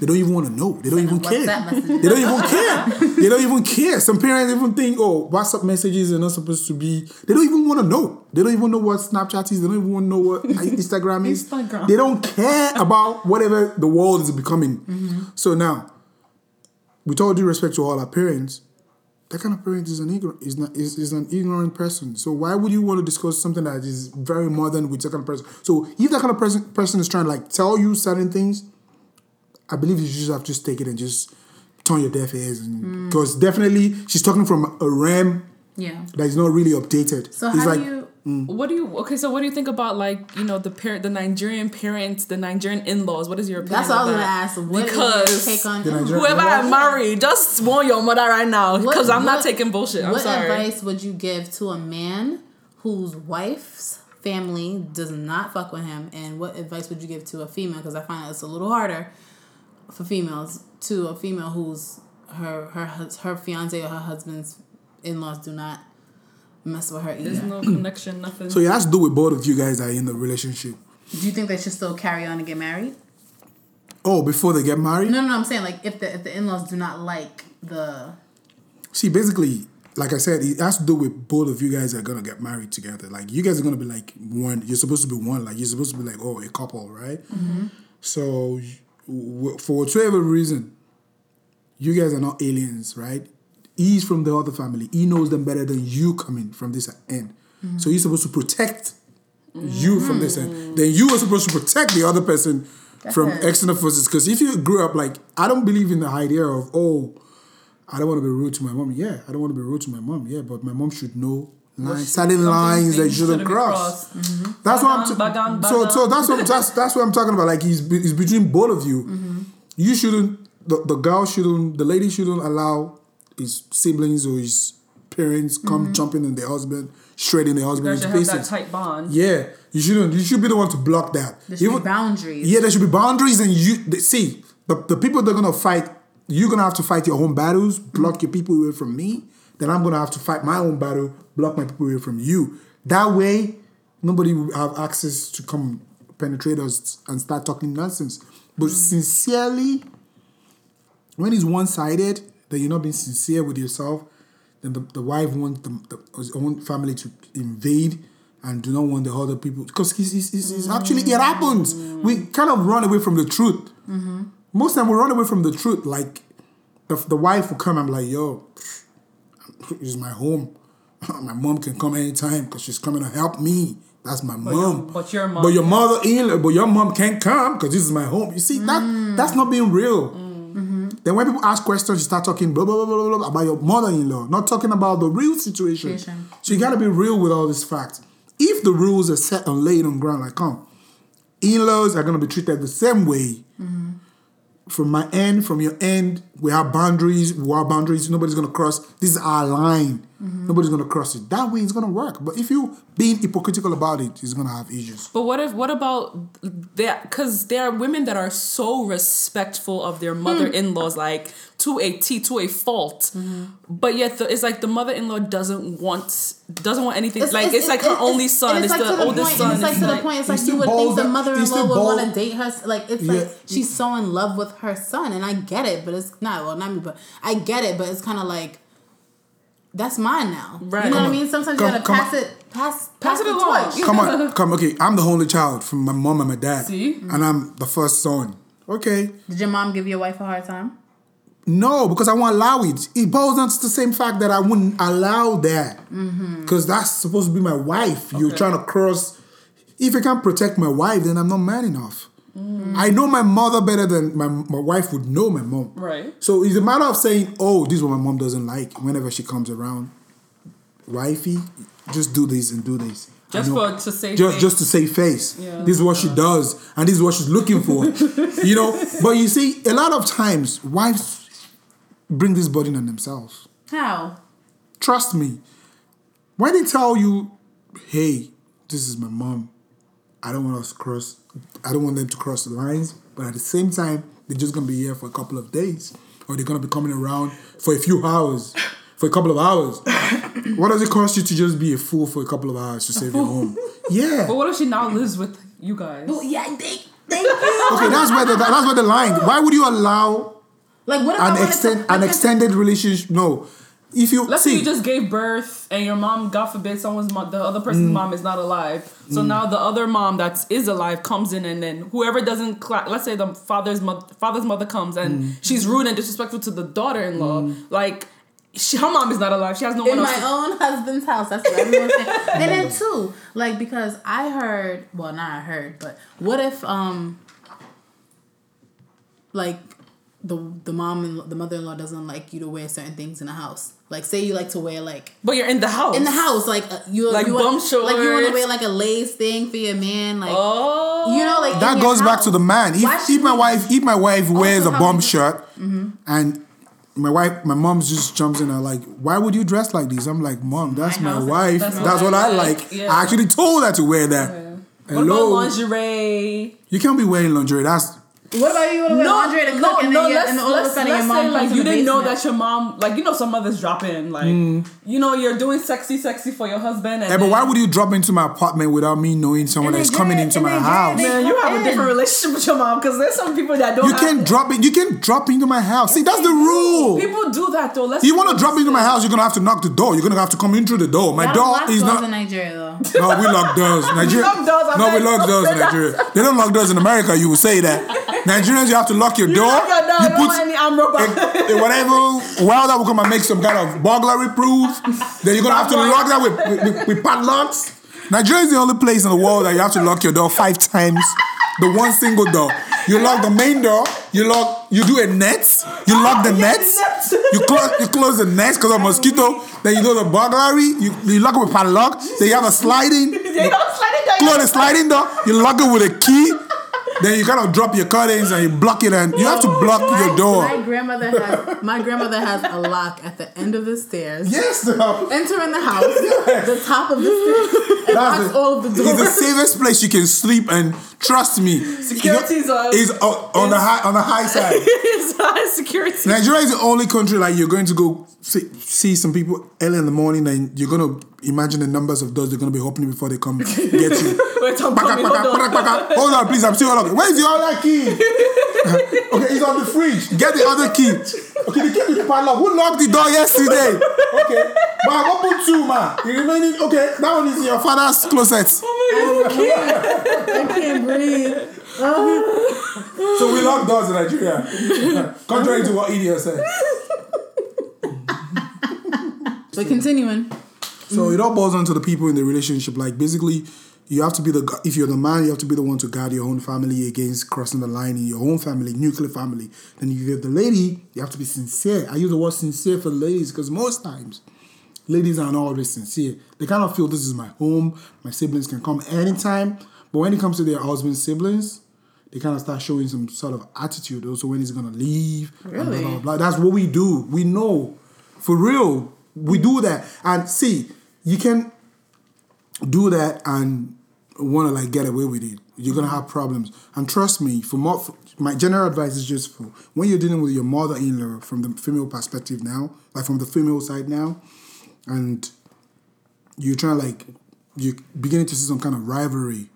They don't even want to know. They don't even care. They don't even care. They don't even care. Some parents even think, oh, WhatsApp messages are not supposed to be. They don't even want to know. They don't even know what Snapchat is. They don't even want to know what Instagram is. Instagram. They don't care about whatever the world is becoming. Mm-hmm. So now, with all due respect to all our parents, that kind of parent is an ignorant is not is, is an ignorant person. So why would you want to discuss something that is very modern with that kind of person? So if that kind of person person is trying to like tell you certain things, I believe you just have to just take it and just turn your deaf ears Mm. because definitely she's talking from a realm Yeah. that is not really updated. So it's how like do you? What do you okay? So what do you think about like you know the parent, the Nigerian parents, the Nigerian in laws? What is your opinion? That's what I of was gonna ask. What is because your take on whoever I marry, just warn your mother right now because I'm not taking bullshit. I'm what sorry. advice would you give to a man whose wife's family does not fuck with him, and what advice would you give to a female? Because I find it's a little harder for females to a female whose her her her fiance or her husband's in laws do not mess with her There's no connection, nothing. so it has to do with both of you guys that are in the relationship. Do you think they should still carry on and get married? Oh, before they get married? No, no, no I'm saying like if the if the in laws do not like the See, basically, like I said, it has to do with both of you guys are gonna get married together. Like you guys are gonna be like one. You're supposed to be one. Like you're supposed to be like oh a couple, right? Mm-hmm. So, w- for whatever reason, you guys are not aliens, right? He's from the other family. He knows them better than you coming from this end. So he's supposed to protect you from this end. Then you are supposed to protect the other person from it. external forces. Because if you grew up like, I don't believe in the idea of oh, I don't want to be rude to my mom. Yeah, I don't want to be rude to my mom. Yeah, but my mom should know lines, certain lines that you shouldn't cross. crossed. That's what I'm. T- Bagan, bagan, so so that's what that's that's what I'm talking about. Like he's it's between both of you. Mm-hmm. You shouldn't. The, the girl shouldn't. The lady shouldn't allow his siblings or his parents come jumping on their husband, shredding their Mm-hmm. You guys have that tight bond. Yeah, you shouldn't. You should be the one to block that. There should Even- be boundaries. yeah, there should be boundaries, and you they, see the, the people that are gonna fight. You're gonna have to fight your own battles, block your people away from me. Then I'm gonna have to fight my own battle, block my people away from you. That way, nobody will have access to come penetrate us and start talking nonsense. But sincerely, when it's one sided, that you're not being sincere with yourself, then the, the wife wants the, the, his own family to invade and do not want the other people because it's, it's, it's, it's actually it happens. We kind of run away from the truth. Mm-hmm. Most time we run away from the truth. Like the, the wife will come. I'm like, yo, it's my home. my mom can come anytime because she's coming to help me. That's my your- mom. but your mom But your mother in but your mom can't come because this is my home. You see that mm. that's not being real. Then when people ask questions, you start talking blah blah blah blah blah about your mother-in-law, not talking about the real situation. Situation. So you gotta be real with all these facts. If the rules are set and laid on ground, like come, in-laws are gonna be treated the same way. Mm-hmm. From my end, from your end, we have boundaries. We have boundaries. Nobody's gonna cross. This is our line. Mm-hmm. Nobody's gonna cross it. That way, it's gonna work. But if you being hypocritical about it, it's gonna have issues. But what if what about there? Because there are women that are so respectful of their hmm. mother-in-laws, like to a T, to a fault. Mm-hmm. But yet, the, it's like the mother-in-law doesn't want doesn't want anything. like it's, like her only son. and It's, like the to oldest point, son. It's like to the like- point. It's like you still would think the mother-in-law would want to date her. Like it's Yeah. like she's so in love with her son, and I get it, but it's not. Well, not me, but I get it, but it's kind of like. That's mine now. Right. You know Come what I mean? Sometimes Come- you gotta pass on. it, pass, Pass it the along. Come on, come. Okay, I'm the only child from my mom and my dad, See? and I'm the first son. Okay, Did your mom give your wife a hard time? no, because I won't allow it. It boils down to the same fact that I wouldn't allow that, Mm-hmm. because that's supposed to be my wife. You're trying to cross. If I can't protect my wife, then I'm not man enough. Mm. I know my mother better than my, my wife would know my mom. Right. So it's a matter of saying, oh, this is what my mom doesn't like whenever she comes around. Wifey, just do this and do this. Just for to save just face. just to save face. Yeah. This is what she does, and this is what she's looking for. you know, but you see, a lot of times wives bring this burden on themselves. How? Trust me. When they tell you, "Hey, this is my mom," I don't want us to cross. I don't want them to cross the lines, but at the same time, they're just gonna be here for a couple of days, or they're gonna be coming around for a few hours, for a couple of hours. what does it cost you to just be a fool for a couple of hours to save your home? Yeah. But what if she now lives with you guys? Yeah, they, thank you. Okay, that's where the that's where the line. Why would you allow Like what if I an wanted extend to, an extended relationship? No. If you Let's see, say you just gave birth and your mom, God forbid, someone's mo- the other person's Mm. mom is not alive. So now the other mom that is alive comes in, and then whoever doesn't, cla- let's say the father's mother, father's mother comes and Mm. she's rude and disrespectful to the daughter-in-law. Like she, her mom is not alive. She has no in one my else. to- own husband's house. That's what everyone's saying. and then too, like because I heard, well, not I heard, but what if um, like the the mom and the mother in law doesn't like you to wear certain things in the house. Like say you like to wear like but you're in the house. in the house, like uh, you Like you bum want, like you want to wear like a lace thing for your man, like Oh. you know, like that your goes back house. to the man. Why If, if my wife if my wife wears a how bomb we- shirt and my wife my mom just jumps in and like, why would you dress like this? I'm like, mom, that's My my, wife. that's That's, what what I I like, like. yeah. I actually told her to wear that. What about Hello. lingerie? You can't be wearing lingerie. That's What about you want to wear laundry to cook no, and no, then, you let's, and all of a let's, sudden let's your mom say like you didn't know that your mom like you know some mothers drop in like mm. you know you're doing sexy sexy for your husband and Yeah, but then- why would you drop into my apartment without me knowing someone In that's coming into my Nigeria, house? man you have a different relationship with your mom because there's some people that don't You can't it. drop in. You can't drop into my house. See, that's the rule. people do that though let's You want to drop into my house? You're gonna have to knock the door. You're gonna have to come in through the door. My door is not. in Nigeria though. No, we lock doors. Nigeria. lock doors, I no, we lock doors in Nigeria. They don't lock doors in America. You would say that. Nigerians, you have to lock your door. lock your door, you don't want any arm rubber. eh, eh, whatever. That will come and make some kind of burglary proof. Then you're gonna have to lock that with, with, with, padlocks. Nigeria is the only place in the world that you have to lock your door five times. The one single door. You lock the main door. You lock. You do a net. You lock the nets. You close. You close the nets because of mosquito. Then you do the burglary. You, you lock it with padlock. Then you have a sliding. They don't slide. Close the sliding door. You lock it with a key. Then you kind of drop your curtains and you block it, and you have to block your My door. grandmother has my grandmother has a lock at the end of the stairs. Yes. Enter in the house, the top of the stairs, and That's locks all of the It's the safest place you can sleep, and trust me, Security's on- is on, on the high on the high side. it's high security. Nigeria is the only country like you're going to go see, see some people early in the morning, and you're gonna imagine the numbers of doors they're gonna be opening before they come get you. Wait, I'm Baka, coming. baka, Hold on. baka, baka. Hold on, please. I'm still unlocking. Where's the other key? okay, it's on the fridge. Get the other key. Okay, the key is padlock. Who locked the door yesterday? Okay, but I've opened two, man. The remaining, okay, that one is in your father's closet. Oh my god, I can't breathe. So we lock doors in Nigeria. Contrary to what Idia said. But continuing, So it all boils down to the people in the relationship. Like basically, you have to be the if you're the man, you have to be the one to guard your own family against crossing the line in your own family, nuclear family. Then if you're the lady, you have to be sincere. I use the word sincere for ladies because most times ladies are not always sincere. They kind of feel this is my home. My siblings can come anytime. But when it comes to their husband's siblings, they kind of start showing some sort of attitude. Also, when he's gonna leave. and blah, Really? blah, blah. That's what we do. We know. For real. We do that. And see, you can do that and want to like get away with it. You're gonna have problems. And trust me, for more, for, my general advice is just for when you're dealing with your mother-in-law from the female perspective now, like from the female side now, and you're trying like you're beginning to see some kind of rivalry.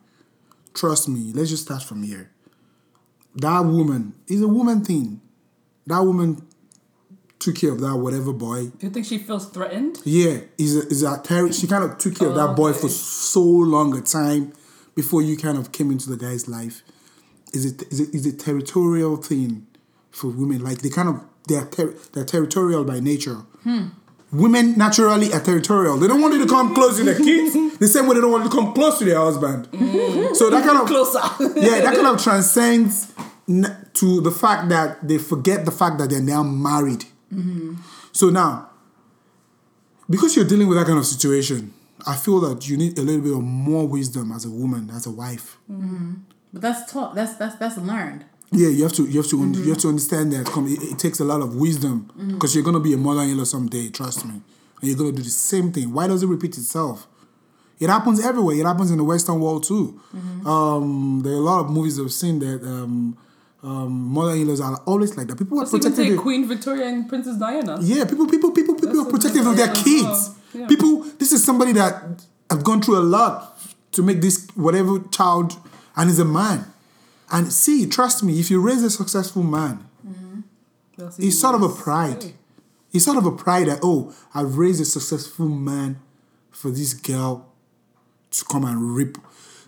Trust me. Let's just start from here. That woman is a woman thing. That woman took care of that whatever boy Do you think she feels threatened? yeah, is is a ter- she kind of took care of that boy for so long a time before you kind of came into the guy's life. Is it is it is a territorial thing for women? Like they kind of they're ter- they're territorial by nature. Hmm. Women naturally are territorial. They don't want you to come close to their kids the same way they don't want you to come close to their husband. Mm. So that kind of Closer. yeah, that kind of transcends to the fact that they forget the fact that they're now married. So now, because you're dealing with that kind of situation, I feel that you need a little bit of more wisdom as a woman, as a wife. but that's taught. That's that's that's learned. Yeah, you have to you have to you have to understand that come- it, it takes a lot of wisdom because you're gonna be a mother-in-law someday. Trust me, and you're gonna do the same thing. Why does it repeat itself? It happens everywhere. It happens in the Western world too. Um, there are a lot of movies I've seen that um, um, mother-in-laws are always like that. People are protecting. take Queen Victoria and Princess Diana. yeah, people, people, people, people That's are protective of their kids. well. Yeah. People, this is somebody that have gone through a lot to make this whatever child, and is a man. And see, trust me, if you raise a successful man, see it's sort of a pride. It's sort of a pride that oh, I've raised a successful man for this girl to come and rip.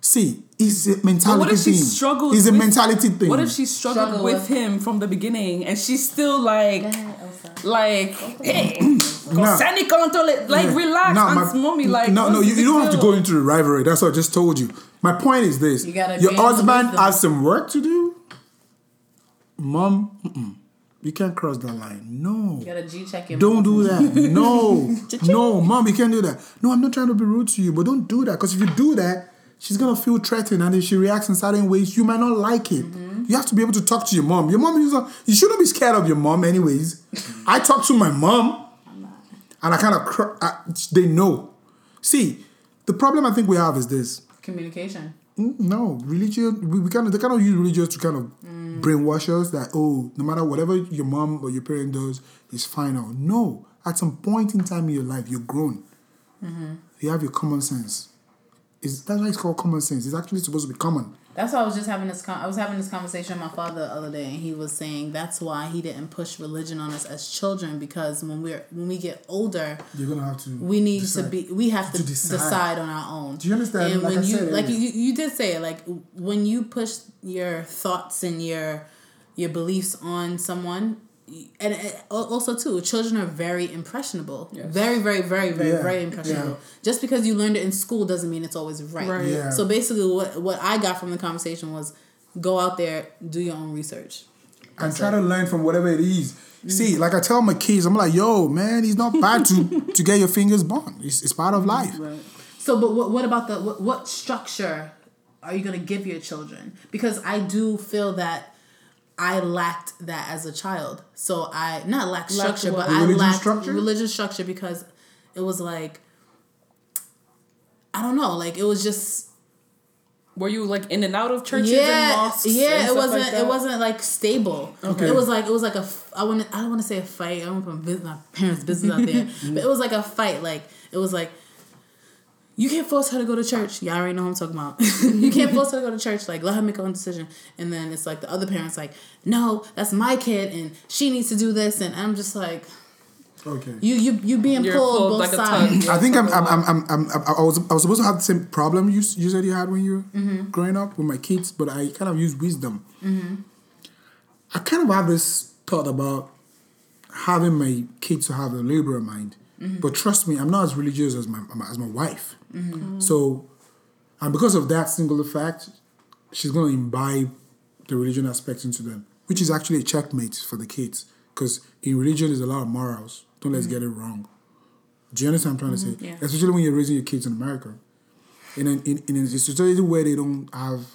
See, it's a mentality But what if she thing. struggles? It's a with- mentality thing. What if she struggled Struggle with with- him from the beginning and she's still like, like, hey, Sani control like, Yeah. relax, No, Aunt my- mommy, like, no, no, you, you don't have to go into the rivalry. That's what I just told you. My point is this: You gotta your husband wisdom. has some work to do. Mom, mm-mm, you can't cross that line. No, You gotta G check your. don't do that. No, no, mom, you can't do that. No, I'm not trying to be rude to you, but don't do that because if you do that, she's gonna feel threatened, and if she reacts in certain ways, you might not like it. You have to be able to talk to your mom. Your mom is a, you shouldn't be scared of your mom, anyways. I talk to my mom, and I kind of cr- I, they know. See, the problem I think we have is this. communication. Mm, No, religion. We, we kind of they kind of use religion to kind of brainwash us that oh, no matter whatever your mom or your parent does is final. No, at some point in time in your life, you're grown. You have your common sense. Is that's why it's called common sense? It's actually supposed to be common. That's why I was just having this. Con- I was having this conversation with my father the other day, and he was saying that's why he didn't push religion on us as children because when we're when we get older, You're gonna have to. we need decide. to be we have to, To decide. decide. on our own Do you understand? and Like when I you said like you, you did say it like when you push your thoughts and your your beliefs on someone and and also too children are very impressionable Yes. very very very very Yeah, very impressionable yeah. just because you learned it in school doesn't mean it's always right, Right. Yeah. so basically what what i got from the conversation was go out there do your own research and try to learn from whatever it is. Mm-hmm. See, like I tell my kids, I'm like, yo, man, it's not bad to to get your fingers burned. It's, it's part of life. So, but what, what about the what, what structure are you gonna give your children? Because I do feel that I lacked that as a child. So I not lacked Lacked structure, what? but I lacked structure? religious structure because it was like I don't know, like it was just Were you like in and out of churches and yeah, mosques? yeah. and It wasn't. like it wasn't like stable. Okay. It was like it was like a I want. I don't want to say a fight. I don't want to put my parents' business out there. but it was like a fight. Like it was like. You can't force her to go to church. Y'all already know what I'm talking about. you can't force her to go to church. Like, let her make her own decision. And then it's like the other parents, like, no, that's my kid, and she needs to do this. And I'm just like, Okay. you, you, you being You're pulled, pulled both like sides. I think I'm, I'm, I'm, I'm, I'm, I'm, I was, I was supposed to have the same problem you, you said you had when you were Mm-hmm. growing up with my kids, but I kind of use wisdom. I kind of have this thought about having my kids to have a liberal mind, Mm-hmm. but trust me, I'm not as religious as my as my wife. Mm-hmm. So, and because of that singular fact, she's going to imbibe the religion aspect into them, which is actually a checkmate for the kids. Because in religion, there's a lot of morals. Don't let's mm-hmm. get it wrong. Do you understand what I'm trying to mm-hmm. say? yeah. Especially when you're raising your kids in America. In, an, in, in a society where they don't have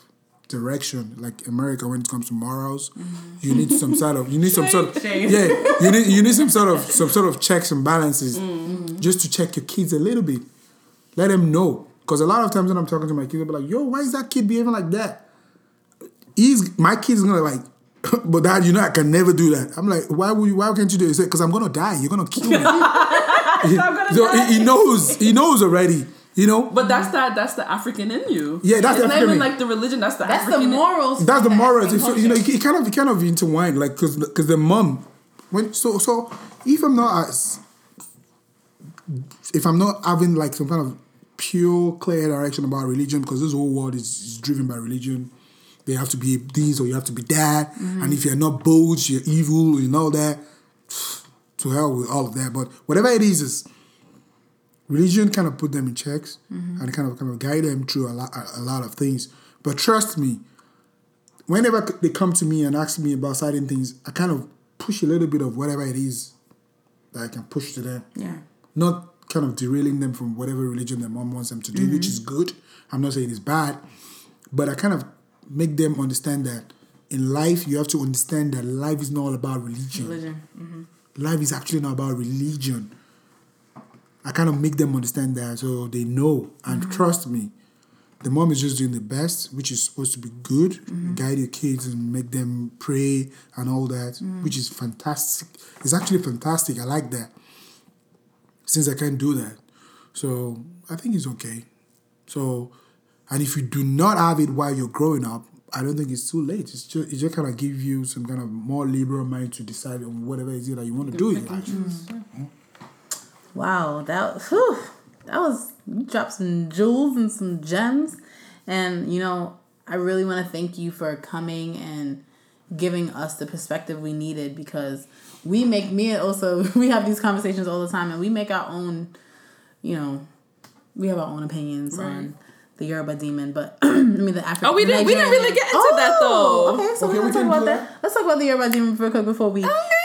direction, like America, when it comes to morals, mm-hmm. you need some sort of you need some sort of Shade. yeah you need you need some sort of some sort of checks and balances mm-hmm. just to check your kids a little bit. Let them know because a lot of times when I'm talking to my kids, they'll be like, "Yo, why is that kid behaving like that?" He's my kid's gonna like. But dad, you know I can never do that. I'm like, why would you? Why can't you do it? Because I'm gonna die. You're gonna kill me. so he, he knows. He knows already. You know. But that's that. That's the African in you. Yeah, that's it's the not even in- like the religion. That's the That's the African in- morals. That's the morals. African It's, you know, it, it kind of it kind of intertwined, like because because the mom when so so if I'm not as if I'm not having like some kind of pure clear direction about religion because this whole world is, is driven by religion. They have to be this or you have to be that, mm-hmm. and if you're not bold, you're evil, you know that. To hell with all of that, but whatever it is, is religion kind of put them in checks and kind of kind of guide them through a lot a, lot of things. But trust me, whenever they come to me and ask me about certain things, I kind of push a little bit of whatever it is that I can push to them. Yeah. Not kind of derailing them from whatever religion their mom wants them to do, mm-hmm. which is good. I'm not saying it's bad, but I kind of make them understand that in life you have to understand that life is not all about religion. Religion. Mm-hmm. Life is actually not about religion. I kind of make them understand that so they know and mm-hmm. trust me. The mom is just doing the best, which is supposed to be good, mm-hmm. guide your kids and make them pray and all that, mm. which is fantastic. It's actually fantastic. I like that. Since I can't do that. So I think it's okay. So, and if you do not have it while you're growing up, I don't think it's too late. It's just it just kind of give you some kind of more liberal mind to decide on whatever it is that you want to do in life. Mm-hmm. Wow, that whew, that was you dropped some jewels and some gems, and you know I really want to thank you for coming and giving us the perspective we needed because we make me and also we have these conversations all the time and we make our own, you know, we have our own opinions on the Yoruba demon, but I mean the African. Oh, we didn't- we didn't really get into that, though. Oh, okay, so Okay, we're we gonna talk about that. Let's talk about the Yoruba demon real quick before we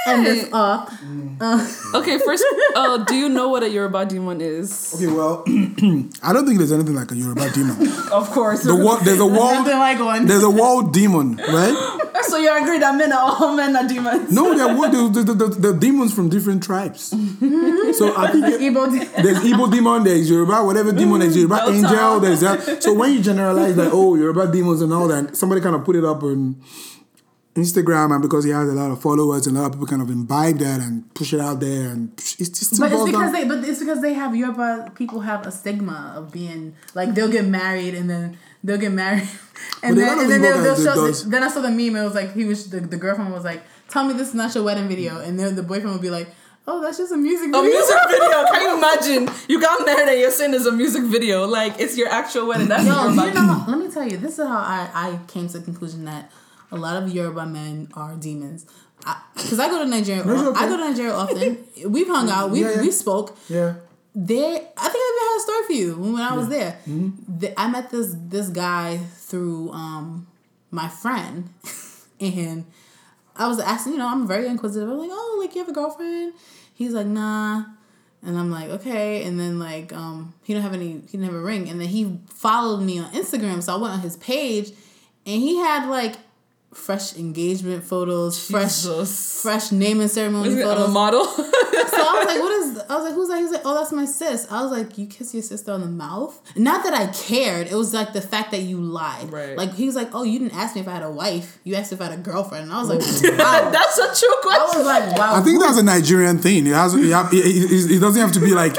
end this off. Mm. Uh, mm. Okay, first, uh, do you know what a Yoruba demon is? Okay, well, I don't think there's anything like a Yoruba demon. Of course. The wo- there's a world, Nothing like one. there's a world demon, right? so you agree that men are all men are demons? No, there were the, the, the, the demons from different tribes. So I think it- Igbo de- there's Igbo demon, there's Yoruba, whatever demon, there's Yoruba Delta. angel, there's that. So when you generalize that, oh, Yoruba demons and all that, somebody kind of put it up on Instagram, and because he has a lot of followers, and a lot of people kind of imbibe that and push it out there, and it's just But it's because down- they, but it's because they have Yoruba people have a stigma of being like they'll get married and then they'll get married, and But then and then they'll, they'll show. Then I saw the meme. It was like he was the, the girlfriend was like, "Tell me this is not your wedding video," and then the boyfriend would be like, "Oh, that's just a music video. A music video. Can you imagine? You got married and you're saying it's a music video. Like it's your actual wedding. That's Yo, Yoruba you know, let me tell you, this is how I, I came to the conclusion that a lot of Yoruba men are demons. Because I, go to Nigeria, No, okay. I go to Nigeria often. We've hung out, we Yeah, yeah. we spoke. yeah. There, I think I even had a story for you when, I was there. Mm-hmm. The- I met this this guy through um my friend, and I was asking, you know, I'm very inquisitive. I'm like, oh, like you have a girlfriend? He's like, nah. And I'm like, okay. And then like, um, he don't have any, he didn't have a ring. And then he followed me on Instagram, so I went on his page, and he had like fresh engagement photos, fresh, Jesus. fresh naming ceremony Is it photos. a model? So I was like, what is, I was like, who's that? He was like, oh, that's my sis. I was like, you kiss your sister on the mouth? Not that I cared. It was like the fact that you lied. Right. Like, he was like, oh, you didn't ask me if I had a wife. You asked if I had a girlfriend. And I was like, wow. That's a true question. I was like, wow. I think that's a Nigerian thing. It has. It, have- it, it, it doesn't have to be like.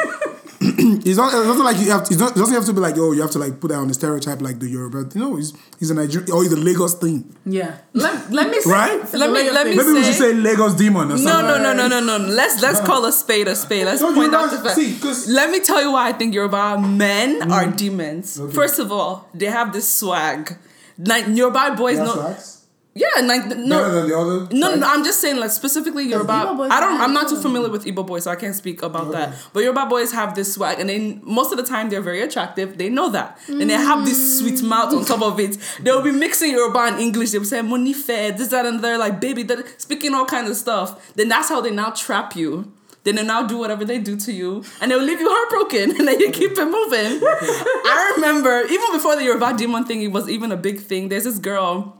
it's not. It doesn't like you have. To, not- it doesn't have to be like oh you have to like put that on the stereotype like the Yoruba. You know, he's it's a Nigerian or it's a Lagos thing, yeah. let, let me say, right? let me let me Maybe we should say Lagos demon or something. no, no, no, no, no, no. Let's let's call a spade a spade. Let's No, point out the fact. see, Let me tell you why I think Yoruba men are mm. demons. Okay. First of all, they have this swag. Like Yoruba boys, no, facts. Yeah, like Better no. than the other. No, no, right? I'm just saying, like specifically Yoruba. Igbo boys I don't. I'm not too too. familiar with Igbo boys, so I can't speak about Okay. that. But Yoruba boys have this swag, and they most of the time they're very attractive. They know that, and they have this sweet mouth on top of it. They'll be mixing Yoruba and English. They'll say "money fed," this, that, and they're like baby, that speaking all kinds of stuff. Then that's how they now trap you. Then they now do whatever they do to you, and they'll leave you heartbroken, and then you keep it moving. I remember even before the Yoruba demon thing, it was even a big thing. There's this girl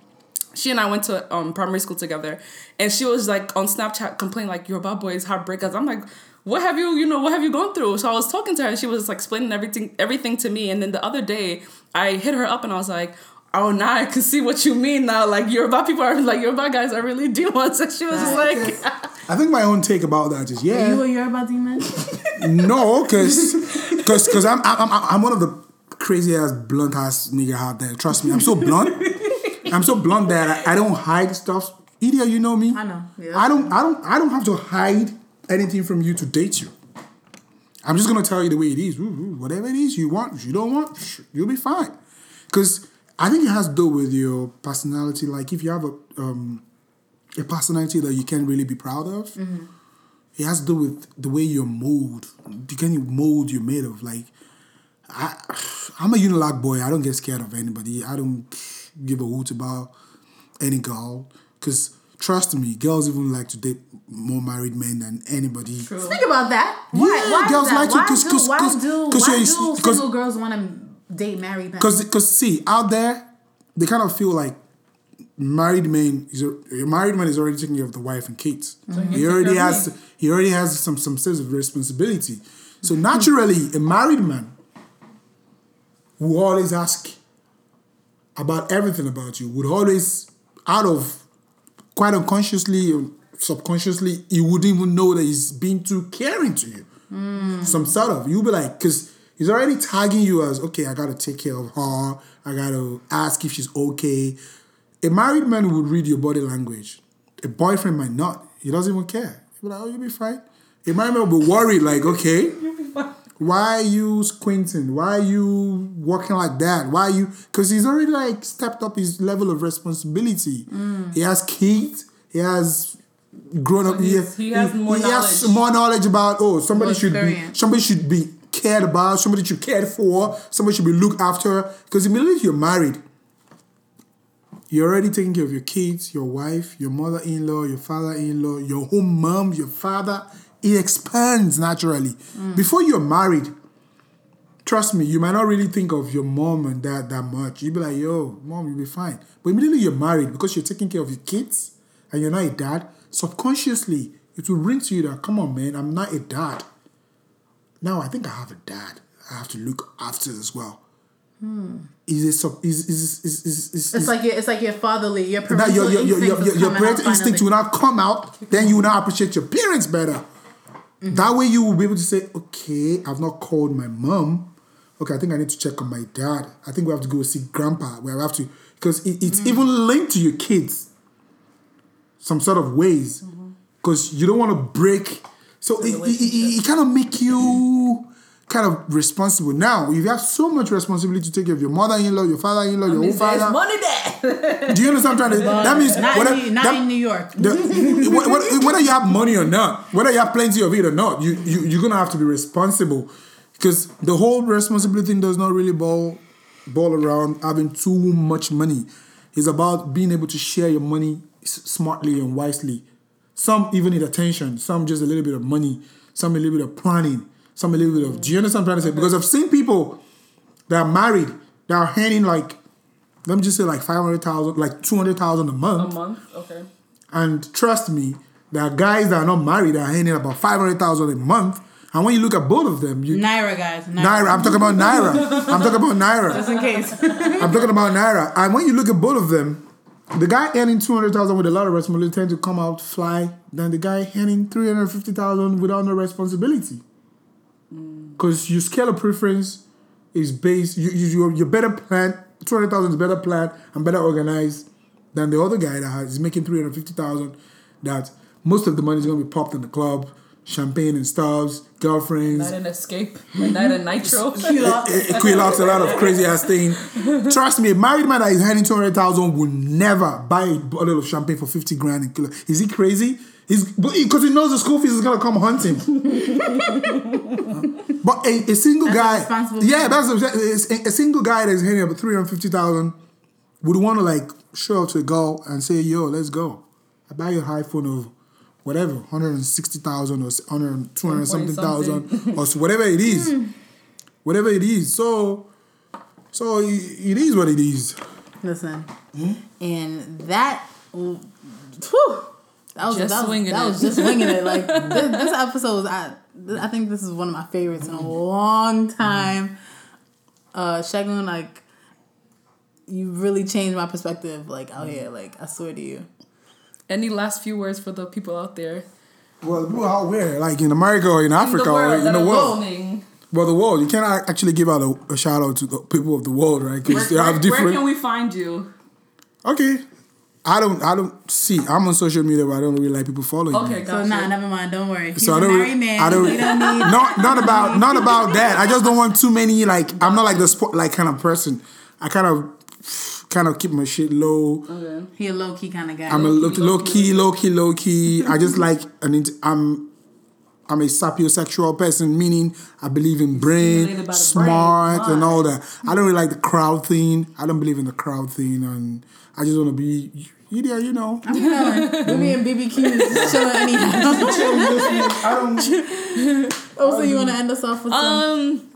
she and I went to um, primary school together, and she was like on Snapchat complaining like Yoruba boys heartbreakers. I'm like, what have you, you know, what have you gone through? So I was talking to her, and she was like explaining everything, everything to me. And then the other day, I hit her up, and I was like. Oh, now I can see what you mean now. Like Yoruba people are like Yoruba guys are really demons, and she was just like, I think my own take about that is Are you yeah, a Yoruba demon? no, because because I'm, I'm I'm I'm one of the crazy ass blunt ass nigga out there. Trust me, I'm so blunt. I'm so blunt that I, I don't hide stuff. Idia, you know me. I know, yeah. I don't I don't I don't have to hide anything from you to date you. I'm just gonna tell you the way it is. Ooh, ooh, Whatever it is you want, you don't want, you'll be fine. Because I think it has to do with your personality. Like if you have a um, a personality that you can't really be proud of, it has to do with the way you're mold, the kind of mold you're made of. Like I, I'm a Unilag boy. I don't get scared of anybody. I don't give a hoot about any girl. Cause trust me, girls even like to date more married men than anybody. Think about that. Why? Yeah, why girls that? like to- why 'cause- do, 'cause- why 'cause- do, 'cause why you're- do 'cause- single girls want to date married men? Because, because see, out there, they kind of feel like married man is a, a married man is already taking care of the wife and kids. Mm-hmm. He already has he already has some some sense of responsibility. So naturally, a married man will always ask about everything about you. Would always out of quite unconsciously or subconsciously, he wouldn't even know that he's being too caring to you. Some sort of you'll be like, because he's already tagging you as okay. I gotta take care of her. I gotta ask if she's okay. A married man would read your body language. A boyfriend might not. He doesn't even care. He'll be like, oh, you'll be fine. A married man will be worried, like, okay, why are you squinting? Why are you walking like that? Why are you? Because he's already like stepped up his level of responsibility. Mm. He has kids. He has grown up. He, he has more he has knowledge. more knowledge about. Oh, somebody More should be. Somebody should be cared about. Somebody should be cared for. Somebody should be looked after. Because immediately you're married, you're already taking care of your kids, your wife, your mother-in-law, your father-in-law, your home mom, your father. It expands naturally. Mm. Before you're married, trust me, you might not really think of your mom and dad that much. You'd be like, yo, mom, you'll be fine. But immediately you're married because you're taking care of your kids and you're not a dad, subconsciously, it will ring to you that, come on, man, I'm not a dad. Now I think I have a dad. I have to look after as well. Hmm. Is it sub? Is is is is is? it's like your, it's like your fatherly, your parental your your your, your, your parental instinct will not come out. Then you will not appreciate your parents better. Mm-hmm. That way you will be able to say, okay, I've not called my mom. Okay, I think I need to check on my dad. I think we have to go see grandpa. We have to because it, it's mm-hmm. even linked to your kids. Some sort of ways, mm-hmm. because you don't want to break. So it, it, it, it kind of make you kind of responsible. Now If you have so much responsibility to take care of your mother-in-law, your father-in-law, your own father. money there. Do you understand trying to? That means not, whether, in, not that- in New York. the, wh- wh- whether you have money or not, whether you have plenty of it or not, you, you you're gonna have to be responsible because the whole responsibility thing does not really ball ball around having too much money. It's about being able to share your money smartly and wisely. Some even need attention. Some just a little bit of money. Some a little bit of planning. Some a little bit of. Do you understand what I'm trying to say? Because I've seen people that are married that are handing like, let me just say like five hundred thousand, like two hundred thousand a month. A month. month. Okay. And trust me, there are guys that are not married that are handing about five hundred thousand a month. And when you look at both of them, you Naira, guys. Naira. Naira. I'm talking about Naira. I'm talking about Naira. Just in case. I'm talking about Naira. And when you look at both of them, the guy earning 200,000 with a lot of responsibility tend to come out fly than the guy earning 350,000 without no responsibility. Because your scale of preference is based, you, you, you're, you're better planned, 200,000 is better planned and better organized than the other guy that has, is making 350,000 that most of the money is going to be popped in the club, champagne and stuffs, girlfriends, Night and escape. Night and nitro. Equilox, eh, eh, a lot of crazy ass thing. Trust me, a married man that is handing 200,000 will never buy a bottle of champagne for 50 grand. in kilo. Is he crazy? He's Because he knows the school fees is going to come hunt him. but a, a single That's guy. yeah, that's a, a, a single guy that's handing up 350,000 would want to like show up to a girl and say, yo, let's go. I buy you an iPhone of whatever, 160,000 or 100, 200 something thousand or whatever it is. Whatever it is. So, so it, it is what it is. Listen. Hmm? And that. Whew, that was Just that was, swinging that it. was just winging it. Like this, this episode, I I think this is one of my favorites in a long mm-hmm. time. Uh, Shagun, like you really changed my perspective. Like oh mm-hmm. out here, like I swear to you. Any last few words for the people out there? Well, who out where? Like in America or in Africa the or world in that the world? listening. Well, the world. You cannot uh, actually give out a, a shout out to the people of the world, right? Where, Because they where, have where can we find you? okay. I don't. I don't see. I'm on social media, but I don't really like people following. me. Okay, So gotcha. nah, never mind. Don't worry. He's So I a don't. married man. I don't. He don't need. not not about not about that. I just don't want too many. Like I'm not like the sport like kind of person. I kind of kind of keep my shit low. Okay. He a low key kind of guy. I'm a low, low key, low key, low key. I just like an. int- I'm. I'm a sapiosexual person, meaning I believe in brain, smart, brain. and all that. I don't really like the crowd thing. I don't believe in the crowd thing, and I just want to be, yeah, you know. I'm chilling. Me and BBQ is chilling anyhow. I don't. oh, so you want to end us off with some? Um,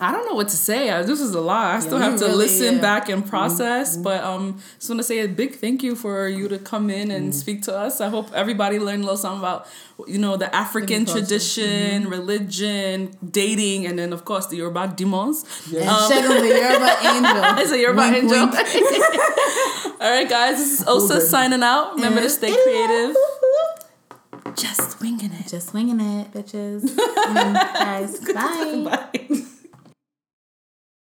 Um, I don't know what to say. Uh, This is a lot. I still have to really- listen yeah. back and process. But um, just want to say a big thank you for you to come in and speak to us. I hope everybody learned a little something about you know the African tradition, religion, dating, and then of course the Yoruba demons. and Shagun the Yoruba angel. It's a Yoruba Wink, angel. All right, guys. This is Osa signing out. Remember to stay creative. Just winging it. Just winging it, bitches. Mm, guys, bye. Bye.